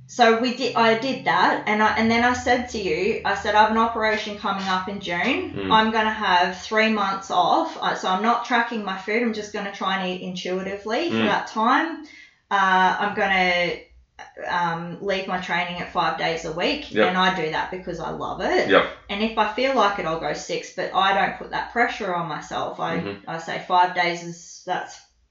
B: So we did. I did that, and I, and then I said to you, I said I have an operation coming up in June.
A: Mm.
B: I'm going to have three months off, so I'm not tracking my food. I'm just going to try and eat intuitively for
A: Mm.
B: that time. Uh, I'm going to um, leave my training at five days a week,
A: Yep.
B: and I do that because I love it.
A: Yep.
B: And if I feel like it, I'll go six, but I don't put that pressure on myself. I
A: Mhm.
B: I say five days is that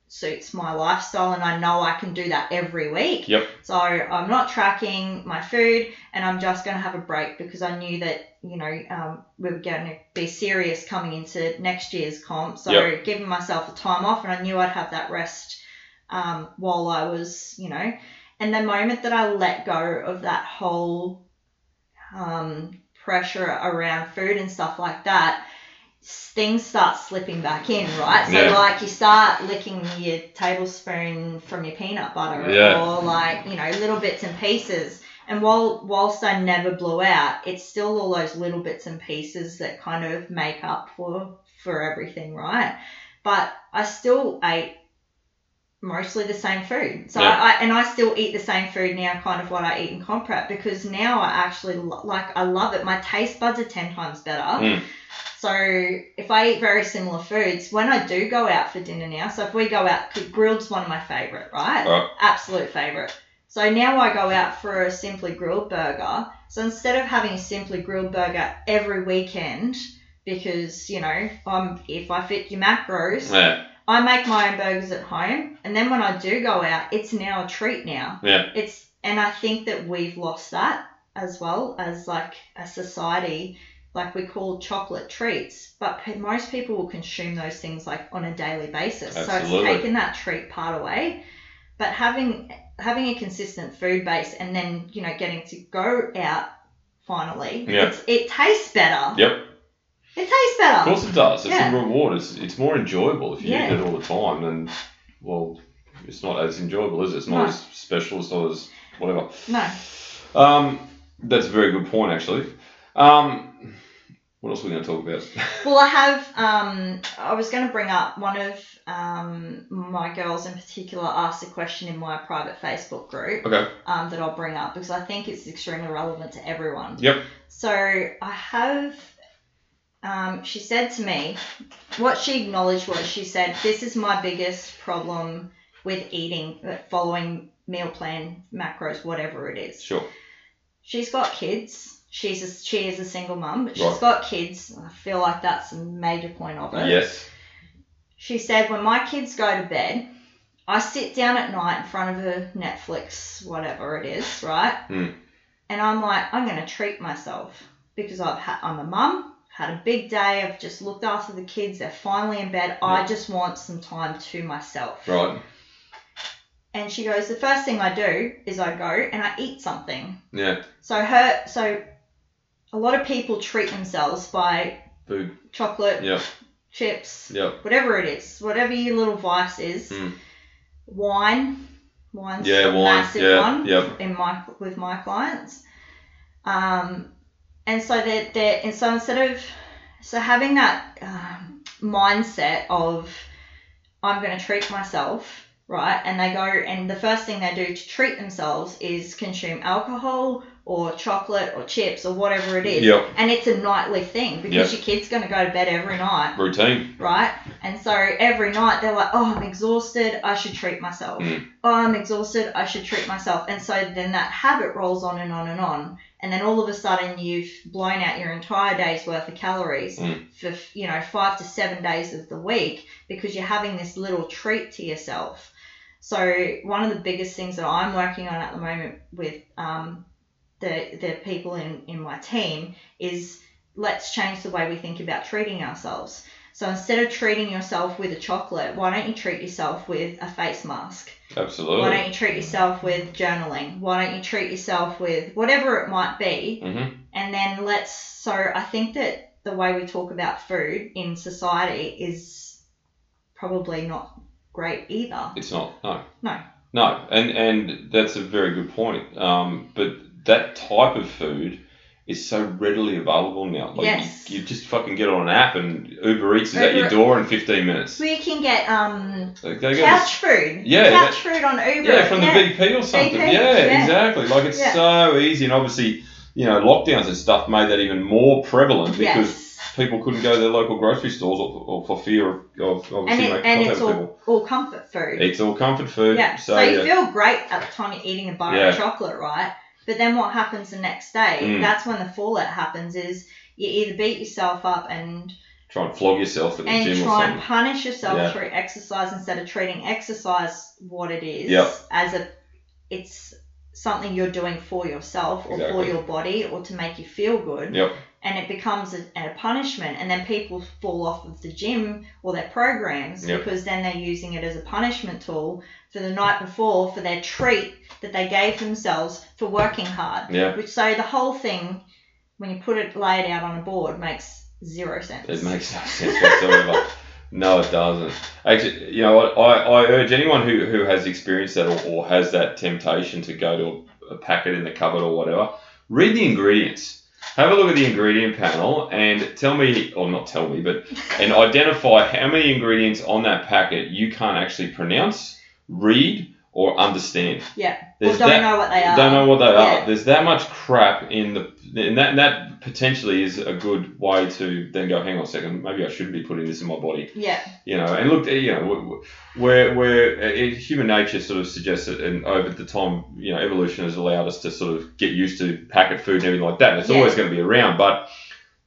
B: suits my lifestyle, and I know I can do that every week.
A: Yep.
B: So I'm not tracking my food, and I'm just going to have a break because I knew that you know um, we were going to be serious coming into next year's comp. So
A: Yep.
B: giving myself a time off, and I knew I'd have that rest um, while I was, you know. And the moment that I let go of that whole um, pressure around food and stuff like that, things start slipping back in, right? So
A: Yeah.
B: like you start licking your tablespoon from your peanut butter,
A: Yeah.
B: or like you know little bits and pieces. And while whilst I never blew out, it's still all those little bits and pieces that kind of make up for for everything, right? But I still ate mostly the same food. So
A: Yeah.
B: I, and I still eat the same food now, kind of what I eat in comp prep, because now I actually lo- like I love it. My taste buds are ten times better.
A: Mm.
B: So if I eat very similar foods, when I do go out for dinner now, so if we go out, Grill'd's one of my favorite, right?
A: Right.
B: Absolute favorite. So now I go out for a Simply Grill'd burger. So instead of having a Simply Grill'd burger every weekend, because you know, um, if I fit your macros,
A: yeah,
B: I make my own burgers at home, and then when I do go out, it's now a treat now.
A: yeah,
B: It's and I think that we've lost that as well as like a society. Like we call chocolate treats, but most people will consume those things like on a daily basis. So
A: Absolutely.
B: it's taken that treat part away. But having having a consistent food base and then you know getting to go out finally,
A: Yeah.
B: it's, it tastes better.
A: yep.
B: It tastes better.
A: Of course it does. It's
B: Yeah.
A: a reward. It's, it's more enjoyable if you
B: Yeah.
A: eat it all the time. Then, well, it's not as enjoyable, is it? It's not
B: No.
A: as special. It's not as whatever.
B: No.
A: Um, that's a very good point, actually. Um, what else are we going to talk about?
B: Well, I have. Um, I was going to bring up one of um, my girls in particular asked a question in my private Facebook group
A: okay.
B: um, that I'll bring up because I think it's extremely relevant to everyone.
A: Yep.
B: So I have. Um, she said to me, what she acknowledged was she said, "This is my biggest problem with eating, uh, following meal plan, macros, whatever it is.
A: Sure.
B: She's got kids. She's a, she is a single mum, but she's
A: Right.
B: got kids. I feel like that's a major point of it.
A: Yes.
B: She said, when my kids go to bed, I sit down at night in front of a Netflix, whatever it is, right?
A: Mm.
B: And I'm like, I'm going to treat myself because I've had, I'm a mum, had a big day, I've just looked after the kids, they're finally in bed. I just want some time to myself.
A: Right.
B: And she goes, the first thing I do is I go and I eat something.
A: Yeah.
B: So her, so a lot of people treat themselves by
A: Food.
B: chocolate,
A: yeah.
B: chips,
A: Yep.
B: whatever it is, whatever your little vice is.
A: Mm.
B: Wine, wine's
A: Yeah,
B: a
A: wine,
B: massive
A: yeah,
B: one
A: yep.
B: in my with my clients. Um, and so they're, they're and so instead of so having that um, mindset of I'm going to treat myself, right? And they go and the first thing they do to treat themselves is consume alcohol or chocolate or chips or whatever it is.
A: Yep.
B: And it's a nightly thing because your kid's going to go to bed every night
A: Routine.
B: right? And so every night they're like, oh, I'm exhausted, I should treat myself.
A: Mm.
B: Oh, I'm exhausted, I should treat myself. And so then that habit rolls on and on and on. And then all of a sudden you've blown out your entire day's worth of calories
A: Mm.
B: for, you know, five to seven days of the week because you're having this little treat to yourself. So one of the biggest things that I'm working on at the moment with um, the, the people in, in my team is let's change the way we think about treating ourselves. So instead of treating yourself with a chocolate, why don't you treat yourself with a face mask?
A: Absolutely.
B: Why don't you treat yourself with journaling? Why don't you treat yourself with whatever it might be?
A: Mm-hmm.
B: And then let's. So I think that the way we talk about food in society is probably not great either.
A: It's not. No.
B: No.
A: No, and and that's a very good point. Um, but that type of food is so readily available now. Like
B: Yes.
A: you, you just fucking get on an app and Uber Eats is at your door in 15 minutes.
B: We can get um
A: Like,
B: couch food.
A: Yeah,
B: Couch food on Uber.
A: yeah, from the BP or something.
B: BP,
A: yeah,
B: yeah.
A: exactly. Like it's
B: Yeah.
A: so easy, and obviously, you know, lockdowns and stuff made that even more prevalent because
B: Yes.
A: people couldn't go to their local grocery stores or, or for fear of, of
B: And,
A: obviously
B: it,
A: making
B: and
A: contact
B: it's
A: with people.
B: all, all comfort food.
A: It's all comfort food.
B: Yeah.
A: So,
B: So, you
A: yeah.
B: feel great at the time you're eating a bar
A: Yeah.
B: of chocolate, right? But then what happens the next day?
A: Mm.
B: That's when the fallout happens. Is you either beat yourself up and
A: try and flog yourself at the
B: and
A: gym or
B: try and punish yourself
A: Yeah.
B: through exercise instead of treating exercise what it is
A: Yep.
B: as a it's something you're doing for yourself or for your body or to make you feel good
A: Yep.
B: And it becomes a, a punishment and then people fall off of the gym or their programs
A: Yep.
B: because then they're using it as a punishment tool for the night before for their treat that they gave themselves for working hard
A: Yeah.
B: which so the whole thing when you put it laid out on a board makes zero sense
A: It makes no sense whatsoever. no, it doesn't. Actually, you know what? I, I urge anyone who, who has experienced that or, or has that temptation to go to a, a packet in the cupboard or whatever, read the ingredients. Have a look at the ingredient panel and tell me, or not tell me, but and identify how many ingredients on that packet you can't actually pronounce, read, or understand.
B: Yeah. Or
A: There's
B: don't
A: that-
B: know what they are.
A: don't know what they
B: Yeah.
A: are. There's that much crap in the, and that that potentially is a good way to then go. Hang on a second, maybe I shouldn't be putting this in my body.
B: Yeah.
A: You know, and look, you know, where where uh, human nature sort of suggests it, and over the time, you know, evolution has allowed us to sort of get used to packet food and everything like that. And it's
B: Yeah.
A: always going to be around, but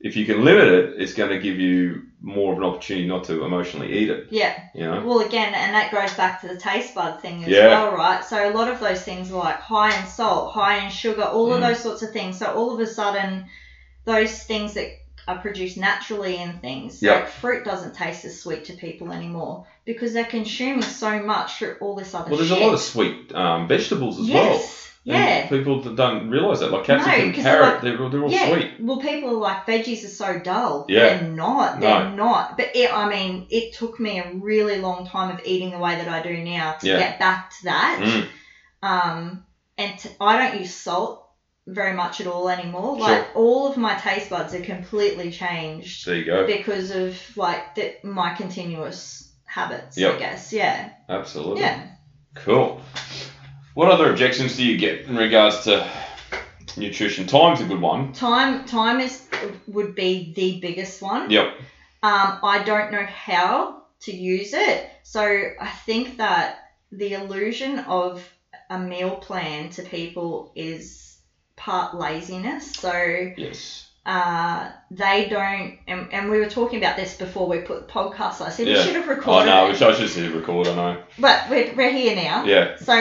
A: if you can limit it, it's going to give you more of an opportunity not to emotionally eat it.
B: Yeah.
A: You know.
B: Well, again, and that goes back to the taste bud thing as
A: Yeah.
B: well, right? So a lot of those things are like high in salt, high in sugar, all of
A: Mm.
B: those sorts of things. So all of a sudden, those things that are produced naturally in things,
A: Yep.
B: like fruit doesn't taste as sweet to people anymore because they're consuming so much through all this other
A: Well, there's
B: shit.
A: a lot of sweet um, vegetables as well.
B: Yes.
A: And
B: Yeah.
A: people that don't realise that, like
B: No,
A: capsicum,
B: 'cause
A: carrot,
B: they're
A: they're, they're all
B: yeah.
A: sweet.
B: Well, people are like veggies are so dull.
A: Yeah.
B: They're not. They're not. But it, I mean, it took me a really long time of eating the way that I do now to
A: Yeah.
B: get back to that.
A: Mm,
B: Um, and t- I don't use salt very much at all anymore.
A: Sure.
B: Like all of my taste buds are completely changed
A: there you go.
B: because of like the, my continuous habits.
A: yep.
B: I guess. Yeah.
A: Absolutely.
B: Yeah.
A: Cool. What other objections do you get in regards to nutrition? Time's a good one.
B: Time time is would be the biggest one.
A: Yep.
B: Um, I don't know how to use it, so I think that the illusion of a meal plan to people is part laziness. So
A: Yes.
B: Uh, they don't, and, and we were talking about this before we put the podcast. I said we should have recorded.
A: Oh
B: recorded
A: no,
B: it,
A: which I should have record. I know.
B: but we're, we're here now.
A: Yeah.
B: So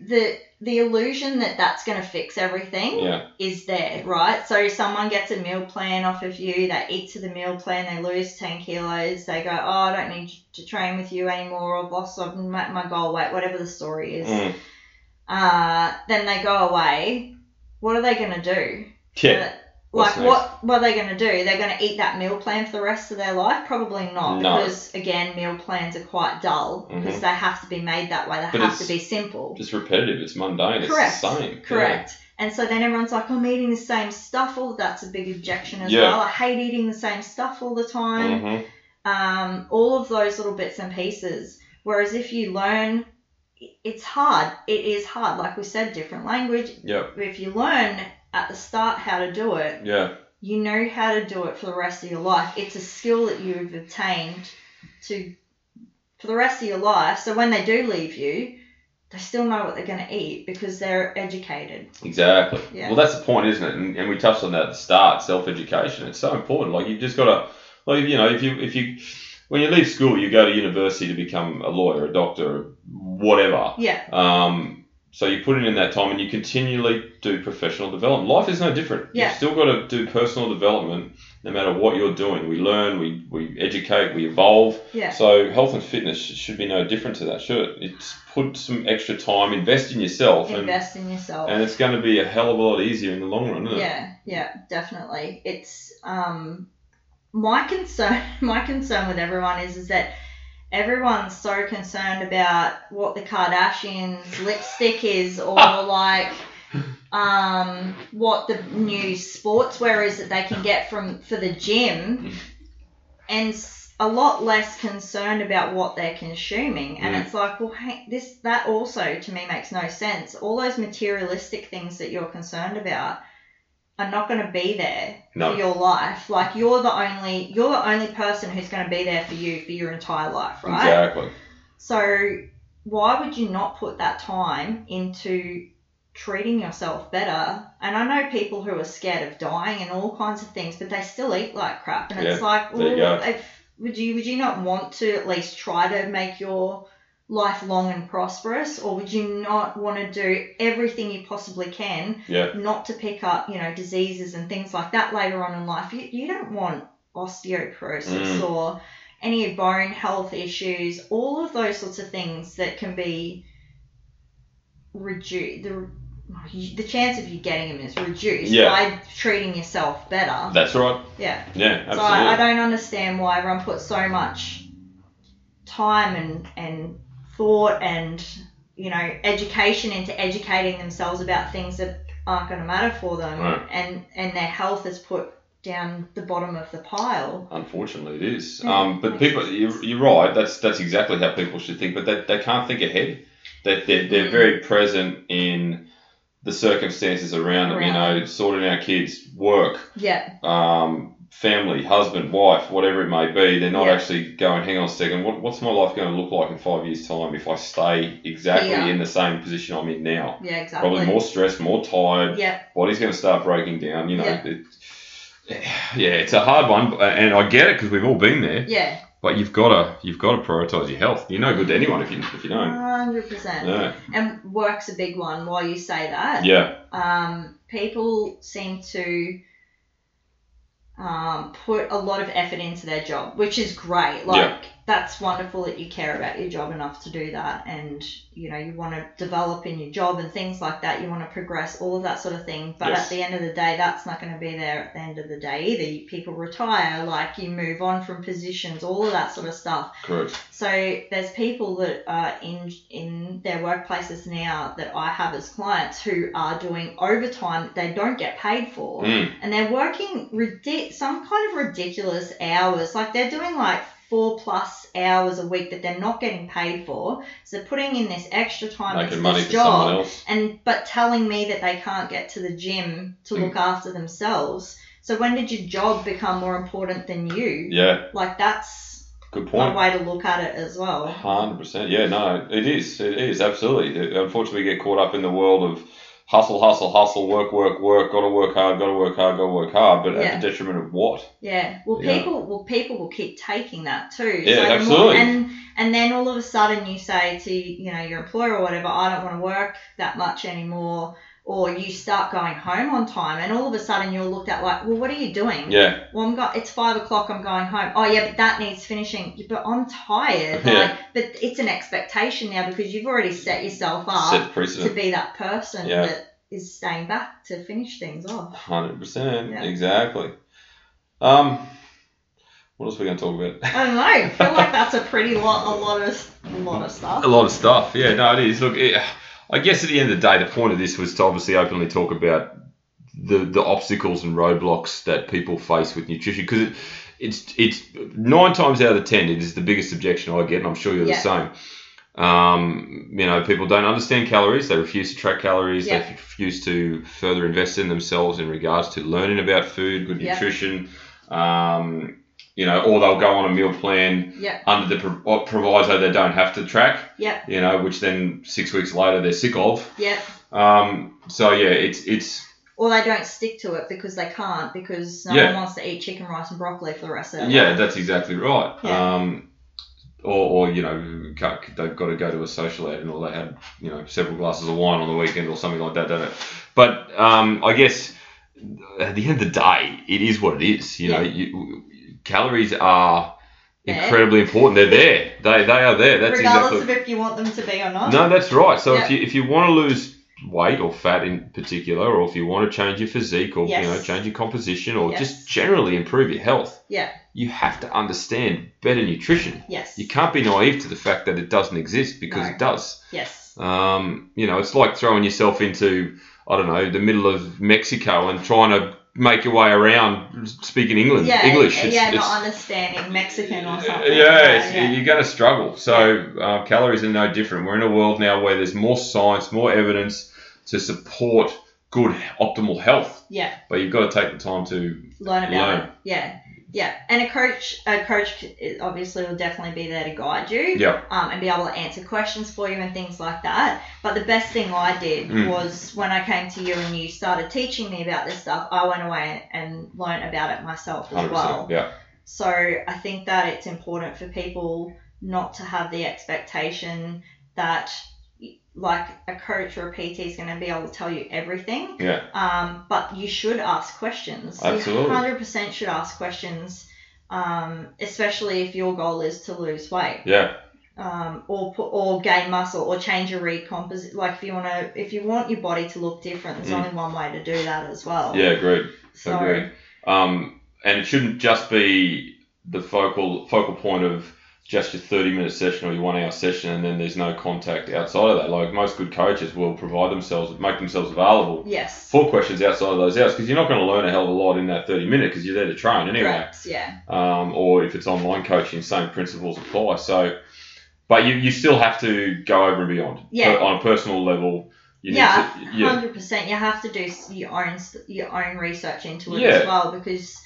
B: the the illusion that that's going to fix everything
A: Yeah.
B: is there, right? So someone gets a meal plan off of you, they eat to the meal plan, they lose 10 kilos, they go, oh, I don't need to train with you anymore, I've lost I've met my goal weight, whatever the story is.
A: Mm.
B: Uh, then they go away. What are they going to do?
A: Yeah. What's
B: Like what? What are they going to do? They're going to eat that meal plan for the rest of their life? Probably not,
A: No.
B: because again, meal plans are quite dull because
A: Mhm.
B: they have to be made that way. They
A: But
B: have
A: it's
B: to be simple.
A: It's repetitive. It's mundane.
B: Correct.
A: It's the same.
B: Correct. And so then everyone's like, I'm eating the same stuff all. That's a big objection as
A: Yeah.
B: well. I hate eating the same stuff all the time.
A: Mhm.
B: Um, all of those little bits and pieces. Whereas if you learn, it's hard. It is hard. Like we said, different language.
A: Yep.
B: If you learn at the start how to do it,
A: Yeah.
B: you know how to do it for the rest of your life. It's a skill that you've obtained to for the rest of your life. So when they do leave you, they still know what they're going to eat because they're educated.
A: Exactly.
B: Yeah.
A: Well, that's the point, isn't it? And, and we touched on that at the start. Self education. It's so important. Like you've just got to, like you know, if you if you when you leave school, you go to university to become a lawyer, a doctor, whatever.
B: Yeah,
A: Um, so you put it in that time, and you continually do professional development. Life is no different.
B: Yeah.
A: You've still got to do personal development, no matter what you're doing. We learn, we, we educate, we evolve.
B: yeah,
A: So health and fitness should be no different to that, should it? It's put some extra time, invest in yourself, and,
B: invest in yourself.
A: and it's going to be a hell of a lot easier in the long run, isn't it?
B: Yeah, yeah, definitely. It's um my concern my concern with everyone is is that everyone's so concerned about what the Kardashians lipstick is or like um what the new sportswear is that they can get from for the gym. And a lot less concerned about what they're consuming. And
A: Mm.
B: it's like well hey, this that also to me makes no sense. All those materialistic things that you're concerned about are not going to be there
A: No.
B: for your life like you're the only you're the only person who's going to be there for you for your entire life right
A: Exactly.
B: so why would you not put that time into treating yourself better? And I know people who are scared of dying and all kinds of things, but they still eat like crap. And it's like,
A: there you
B: if, would you would you not want to at least try to make your life long and prosperous, or would you not want to do everything you possibly can
A: Yeah.
B: not to pick up, you know, diseases and things like that later on in life? You, you don't want osteoporosis
A: Mm.
B: or any bone health issues, all of those sorts of things that can be reduced. The, the chance of you getting them is reduced
A: Yeah.
B: by treating yourself better.
A: That's right.
B: yeah.
A: Yeah,
B: So. I, I don't understand why everyone puts so much time and, and thought and you know education into educating themselves about things that aren't going to matter for them and and their health is put down the bottom of the pile.
A: Unfortunately, it is.
B: Yeah,
A: um, but people, you're, you're right. That's that's exactly how people should think. But they, they can't think ahead. They they're, they're
B: Mm.
A: very present in the circumstances around them. You know, sorting out kids, work,
B: Yeah,
A: um, family, husband, wife, whatever it may be. They're not
B: Yeah.
A: actually going. Hang on a second. What, what's my life going to look like in five years' time if I stay exactly
B: Yeah.
A: in the same position I'm in now?
B: yeah, exactly.
A: Probably more stressed, more tired.
B: Yeah,
A: body's going to start breaking down. You know,
B: Yeah.
A: it, yeah, it's a hard one, and I get it because we've all been there.
B: yeah,
A: But you've got to you've got to prioritize your health. You're no good to anyone if you if you don't.
B: hundred percent.
A: Yeah,
B: And work's a big one. While you say that,
A: yeah,
B: um, people seem to um, put a lot of effort into their job, which is great. Like
A: Yeah.
B: That's wonderful that you care about your job enough to do that, and you know you want to develop in your job and things like that. You want to progress, all of that sort of thing. But
A: Yes.
B: at the end of the day, that's not going to be there at the end of the day either. You- People retire, like you move on from positions, all of that sort of stuff.
A: correct.
B: So there's people that are in in their workplaces now that I have as clients who are doing overtime that they don't get paid for,
A: Mm,
B: and they're working ridic- some kind of ridiculous hours. Like they're doing like four plus hours a week that they're not getting paid for. So they're putting in this extra time
A: making money
B: this
A: for someone
B: job,
A: else.
B: and but telling me that they can't get to the gym to
A: Mm.
B: look after themselves. So when did your job become more important than you?
A: Yeah,
B: Like that's
A: Good
B: one
A: point.
B: way to look at it as well.
A: Hundred percent. Yeah, no, it is. It is absolutely. It- unfortunately, we get caught up in the world of hustle, hustle, hustle, work, work, work. Got to work hard. Got to work hard. Got to work hard. But
B: Yeah.
A: at the detriment of what?
B: Yeah. Well,
A: Yeah.
B: people well people will keep taking that too.
A: Yeah,
B: more-
A: absolutely.
B: and and then all of a sudden you say to you know your employer or whatever, I don't want to work that much anymore, or you start going home on time, and all of a sudden you're looked at like, well, what are you doing?
A: Yeah,
B: Well, I'm go- it's five o'clock. I'm going home. Oh yeah, but that needs finishing. But I'm tired.
A: Yeah.
B: Like, but it's an expectation now because you've already set yourself up
A: set
B: to be that person
A: Yeah.
B: that is staying back to finish things off.
A: Hundred percent.
B: Yeah.
A: Exactly. Um, what else are we going to talk about?
B: I don't know. I feel like that's a pretty lot, a lot of, a lot of stuff.
A: A lot of stuff. Yeah, no, it is. Look, it, I guess at the end of the day, the point of this was to obviously openly talk about the the obstacles and roadblocks that people face with nutrition because it, it's it's nine times out of ten it is the biggest objection I get, and I'm sure you're
B: Yeah.
A: the same. Um, you know, people don't understand calories. They refuse to track calories.
B: Yeah.
A: They refuse to further invest in themselves in regards to learning about food, good
B: Yeah.
A: nutrition. Um, you know, or they'll go on a meal plan
B: Yep.
A: under the pro- proviso they don't have to track
B: Yep.
A: you know, which then six weeks later they're sick of.
B: Yep.
A: Um, so yeah, it's it's
B: Or they don't stick to it because they can't because no
A: Yeah.
B: one wants to eat chicken, rice, and broccoli for the rest of their
A: yeah,
B: life.
A: that's exactly right.
B: Yeah.
A: Um, or, or you know, they've got to go to a social outing, or they had you know several glasses of wine on the weekend, or something like that. Don't it? But um, I guess at the end of the day, it is what it is. You know, you, calories are
B: There.
A: incredibly important. They're there. They they are there. That's
B: Regardless
A: exactly.
B: of if you want them to be or not.
A: No, that's right. So
B: Yeah.
A: if you if you want to lose weight or fat in particular, or if you want to change your physique or
B: Yes.
A: you know change your composition or
B: Yes.
A: just generally improve your health,
B: Yeah.
A: you have to understand better nutrition.
B: Yes.
A: You can't be naive to the fact that it doesn't exist because
B: No.
A: it does.
B: Yes.
A: Um, you know, it's like throwing yourself into I don't know the middle of Mexico and trying to make your way around speaking England
B: Yeah.
A: English.
B: yeah.
A: It's-
B: not understanding Mexican or something.
A: yeah, it's,
B: yeah.
A: you're going to struggle. So uh, calories are no different. We're in a world now where there's more science, more evidence to support good, optimal health.
B: Yeah.
A: But you've got to take the time to
B: learn about
A: Learn.
B: it. Yeah, yeah. And a coach, a coach obviously will definitely be there to guide you.
A: yeah,
B: Um, and be able to answer questions for you and things like that. But the best thing I did
A: Mm.
B: was when I came to you and you started teaching me about this stuff, I went away and learned about it myself as well.
A: Yeah,
B: So I think that it's important for people not to have the expectation that like a coach or a PT is going to be able to tell you everything.
A: yeah,
B: Um, but you should ask questions.
A: Absolutely.
B: You 100% should ask questions, um, especially if your goal is to lose weight
A: yeah,
B: um, or put, or gain muscle or change your recomposite. Like if you want to, if you want your body to look different, there's
A: Mm.
B: only one way to do that as well.
A: yeah. Agreed.
B: So
A: Agreed. Um, and it shouldn't just be the focal focal point of just your 30 minute session or your one hour session and then there's no contact outside of that. Like most good coaches will provide themselves, make themselves available
B: yes,
A: for questions outside of those hours because you're not going to learn a hell of a lot in that 30 minute because you're there to train anyway.
B: correct. Yeah,
A: Um, or if it's online coaching, same principles apply. So, but you, you still have to go over and beyond.
B: Yeah.
A: On a personal level, you
B: yeah,
A: to, yeah,
B: hundred percent. You have to do your own your own research into it
A: Yeah.
B: as well because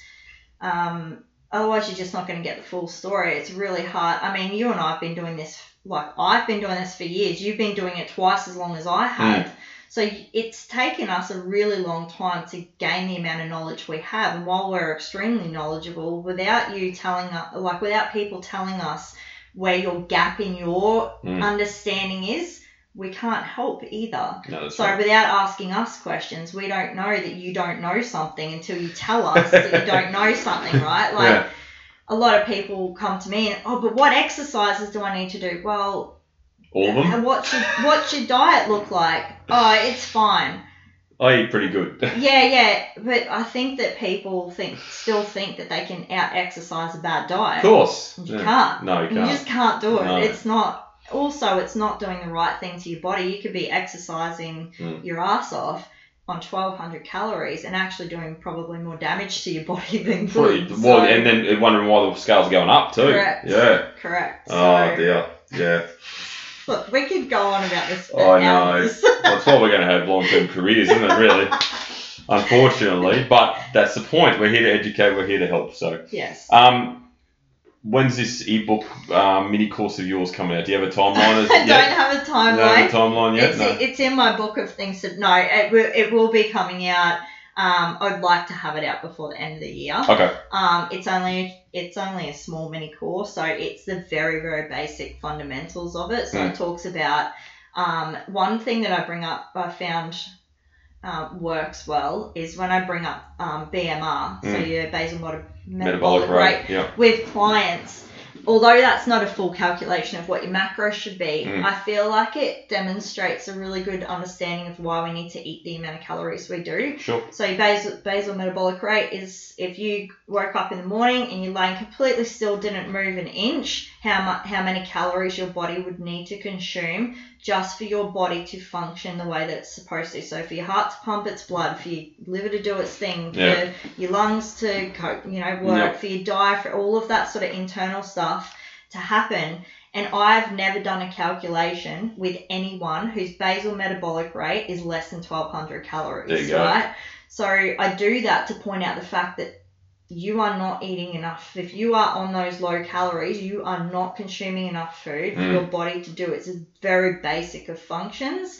B: um, otherwise you're just not going to get the full story. It's really hard. I mean, you and I have been doing this like I've been doing this for years. You've been doing it twice as long as I have.
A: Mm.
B: So it's taken us a really long time to gain the amount of knowledge we have. And while we're extremely knowledgeable, without you telling us, like without people telling us where your gap in your
A: Mm.
B: understanding is, we can't help either.
A: no,
B: So
A: right.
B: without asking us questions, we don't know that you don't know something until you tell us that you don't know something, right? Like
A: yeah,
B: a lot of people come to me and oh, but what exercises do I need to do? Well,
A: all of them.
B: and what's your what's your diet look like? Oh, it's fine.
A: I eat pretty good.
B: Yeah, yeah, but I think that people think still think that they can out exercise a bad diet.
A: of course.
B: You
A: Yeah.
B: can't.
A: No, you
B: You
A: can't.
B: You just can't do it.
A: No.
B: It's not. Also, it's not doing the right thing to your body. You could be exercising
A: Mm.
B: your ass off on 1200 calories and actually doing probably more damage to your body than
A: Pretty-
B: good.
A: well,
B: So-
A: and then wondering why the scales are going up too.
B: Correct.
A: Yeah.
B: correct.
A: Oh
B: so,
A: dear. Yeah.
B: look, we could go on about this for
A: I know.
B: hours.
A: Well, that's why we're going to have long-term careers, isn't it? Really. Unfortunately, but that's the point. We're here to educate. We're here to help. So.
B: yes.
A: Um, when's this ebook um, mini course of yours coming out? Do you have a timeline?
B: I don't
A: yet?
B: have a
A: No,
B: timeline.
A: a timeline yet?
B: it's,
A: No.
B: it's in my book of things that no, it will, it will be coming out. Um, I'd like to have it out before the end of the year.
A: Okay.
B: Um, it's only it's only a small mini course, so it's the very very basic fundamentals of it. So
A: Mm.
B: it talks about um, one thing that I bring up. I found um, works well is when I bring up um, BMR, so
A: Mm.
B: your basal
A: Metabolic rate. Yeah.
B: with clients, although that's not a full calculation of what your macros should be,
A: Mm.
B: I feel like it demonstrates a really good understanding of why we need to eat the amount of calories we do.
A: Sure.
B: So your basal, basal metabolic rate is if you woke up in the morning and you're laying completely still, didn't move an inch, how much, how many calories your body would need to consume just for your body to function the way that it's supposed to. So for your heart to pump its blood, for your liver to do its thing,
A: Yeah.
B: for your lungs to co- you know work,
A: Yep.
B: for your diet, for all of that sort of internal stuff to happen. And I've never done a calculation with anyone whose basal metabolic rate is less than 1200 calories,
A: There you go.
B: right? So I do that to point out the fact that you are not eating enough. If you are on those low calories, you are not consuming enough food for
A: Mm.
B: your body to do its very basic of functions.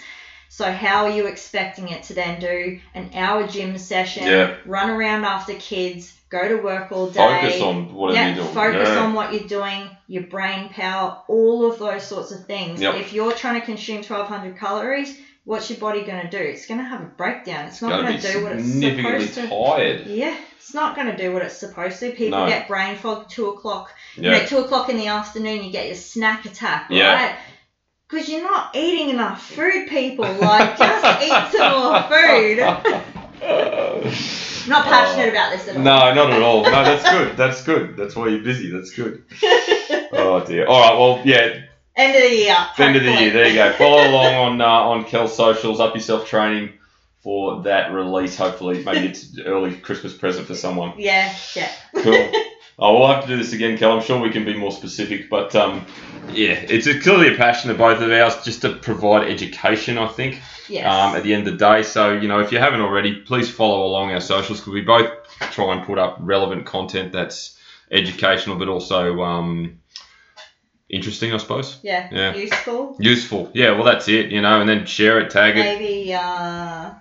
B: So how are you expecting it to then do an hour gym session,
A: Yeah.
B: run around after kids, go to work all day?
A: Focus on
B: yeah,
A: you're doing.
B: focus
A: yeah.
B: on what you're doing, your brain power, all of those sorts of things.
A: Yep.
B: If you're trying to consume 1200 calories, what's your body going to do? It's going to have a breakdown. It's not going to do what it's supposed to.
A: tired.
B: Yeah, it's not going to do what it's supposed to. People
A: No.
B: get brain fog two o'clock. You
A: Yeah.
B: know, two o'clock in the afternoon, you get your snack attack,
A: Yeah.
B: right? Because you're not eating enough food, people. Like, just eat some more food. I'm not passionate about this at all.
A: No, not at all. No, that's good. That's good. That's why you're busy. That's good. Oh dear. All right. Well, yeah.
B: End of the year.
A: End of the
B: hopefully.
A: year. There you go. Follow along on uh, on Kel's socials. UpYourself training for that release. Hopefully, maybe it's an early Christmas present for someone.
B: Yeah, yeah.
A: Cool. Oh, we'll have to do this again, Kel. I'm sure we can be more specific, but um, yeah, it's a, clearly a passion of both of ours just to provide education. I think
B: Yes.
A: um, at the end of the day. So, you know, if you haven't already, please follow along our socials because we both try and put up relevant content that's educational but also um, interesting, I suppose.
B: yeah.
A: yeah.
B: Useful.
A: Useful. Yeah, well, that's it, you know, and then share it, tag it.
B: Maybe uh,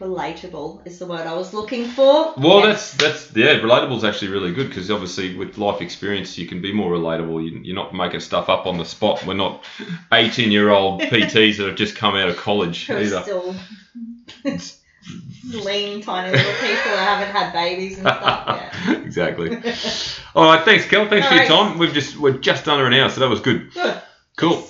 B: relatable is the word I was looking for.
A: Well, that's that's yeah, relatable is actually really good because obviously with life experience you can be more relatable. You, you're not making stuff up on the spot. We're not 18 year old PTs that have just come out of college
B: who
A: either.
B: still lean, tiny little people that haven't had babies and stuff. Yeah.
A: exactly. All right, thanks, Kel. Thanks for your time. We've just we're just under an hour, so that was good.
B: Good.
A: Cool.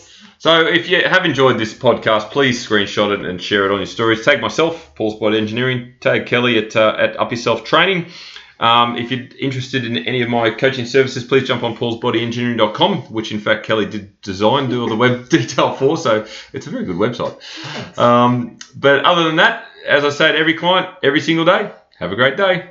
A: So if you have enjoyed this podcast, please screenshot it and share it on your stories. Tag myself, Paul's Body Engineering. Tag Kelly at uh, at UpYourself Training. Um, if you're interested in any of my coaching services, please jump on paulsbodyengineering.com, which in fact Kelly did design, do all the web detail for. So it's a very good website. Um, but other than that, as I say to every client, every single day, have a great day.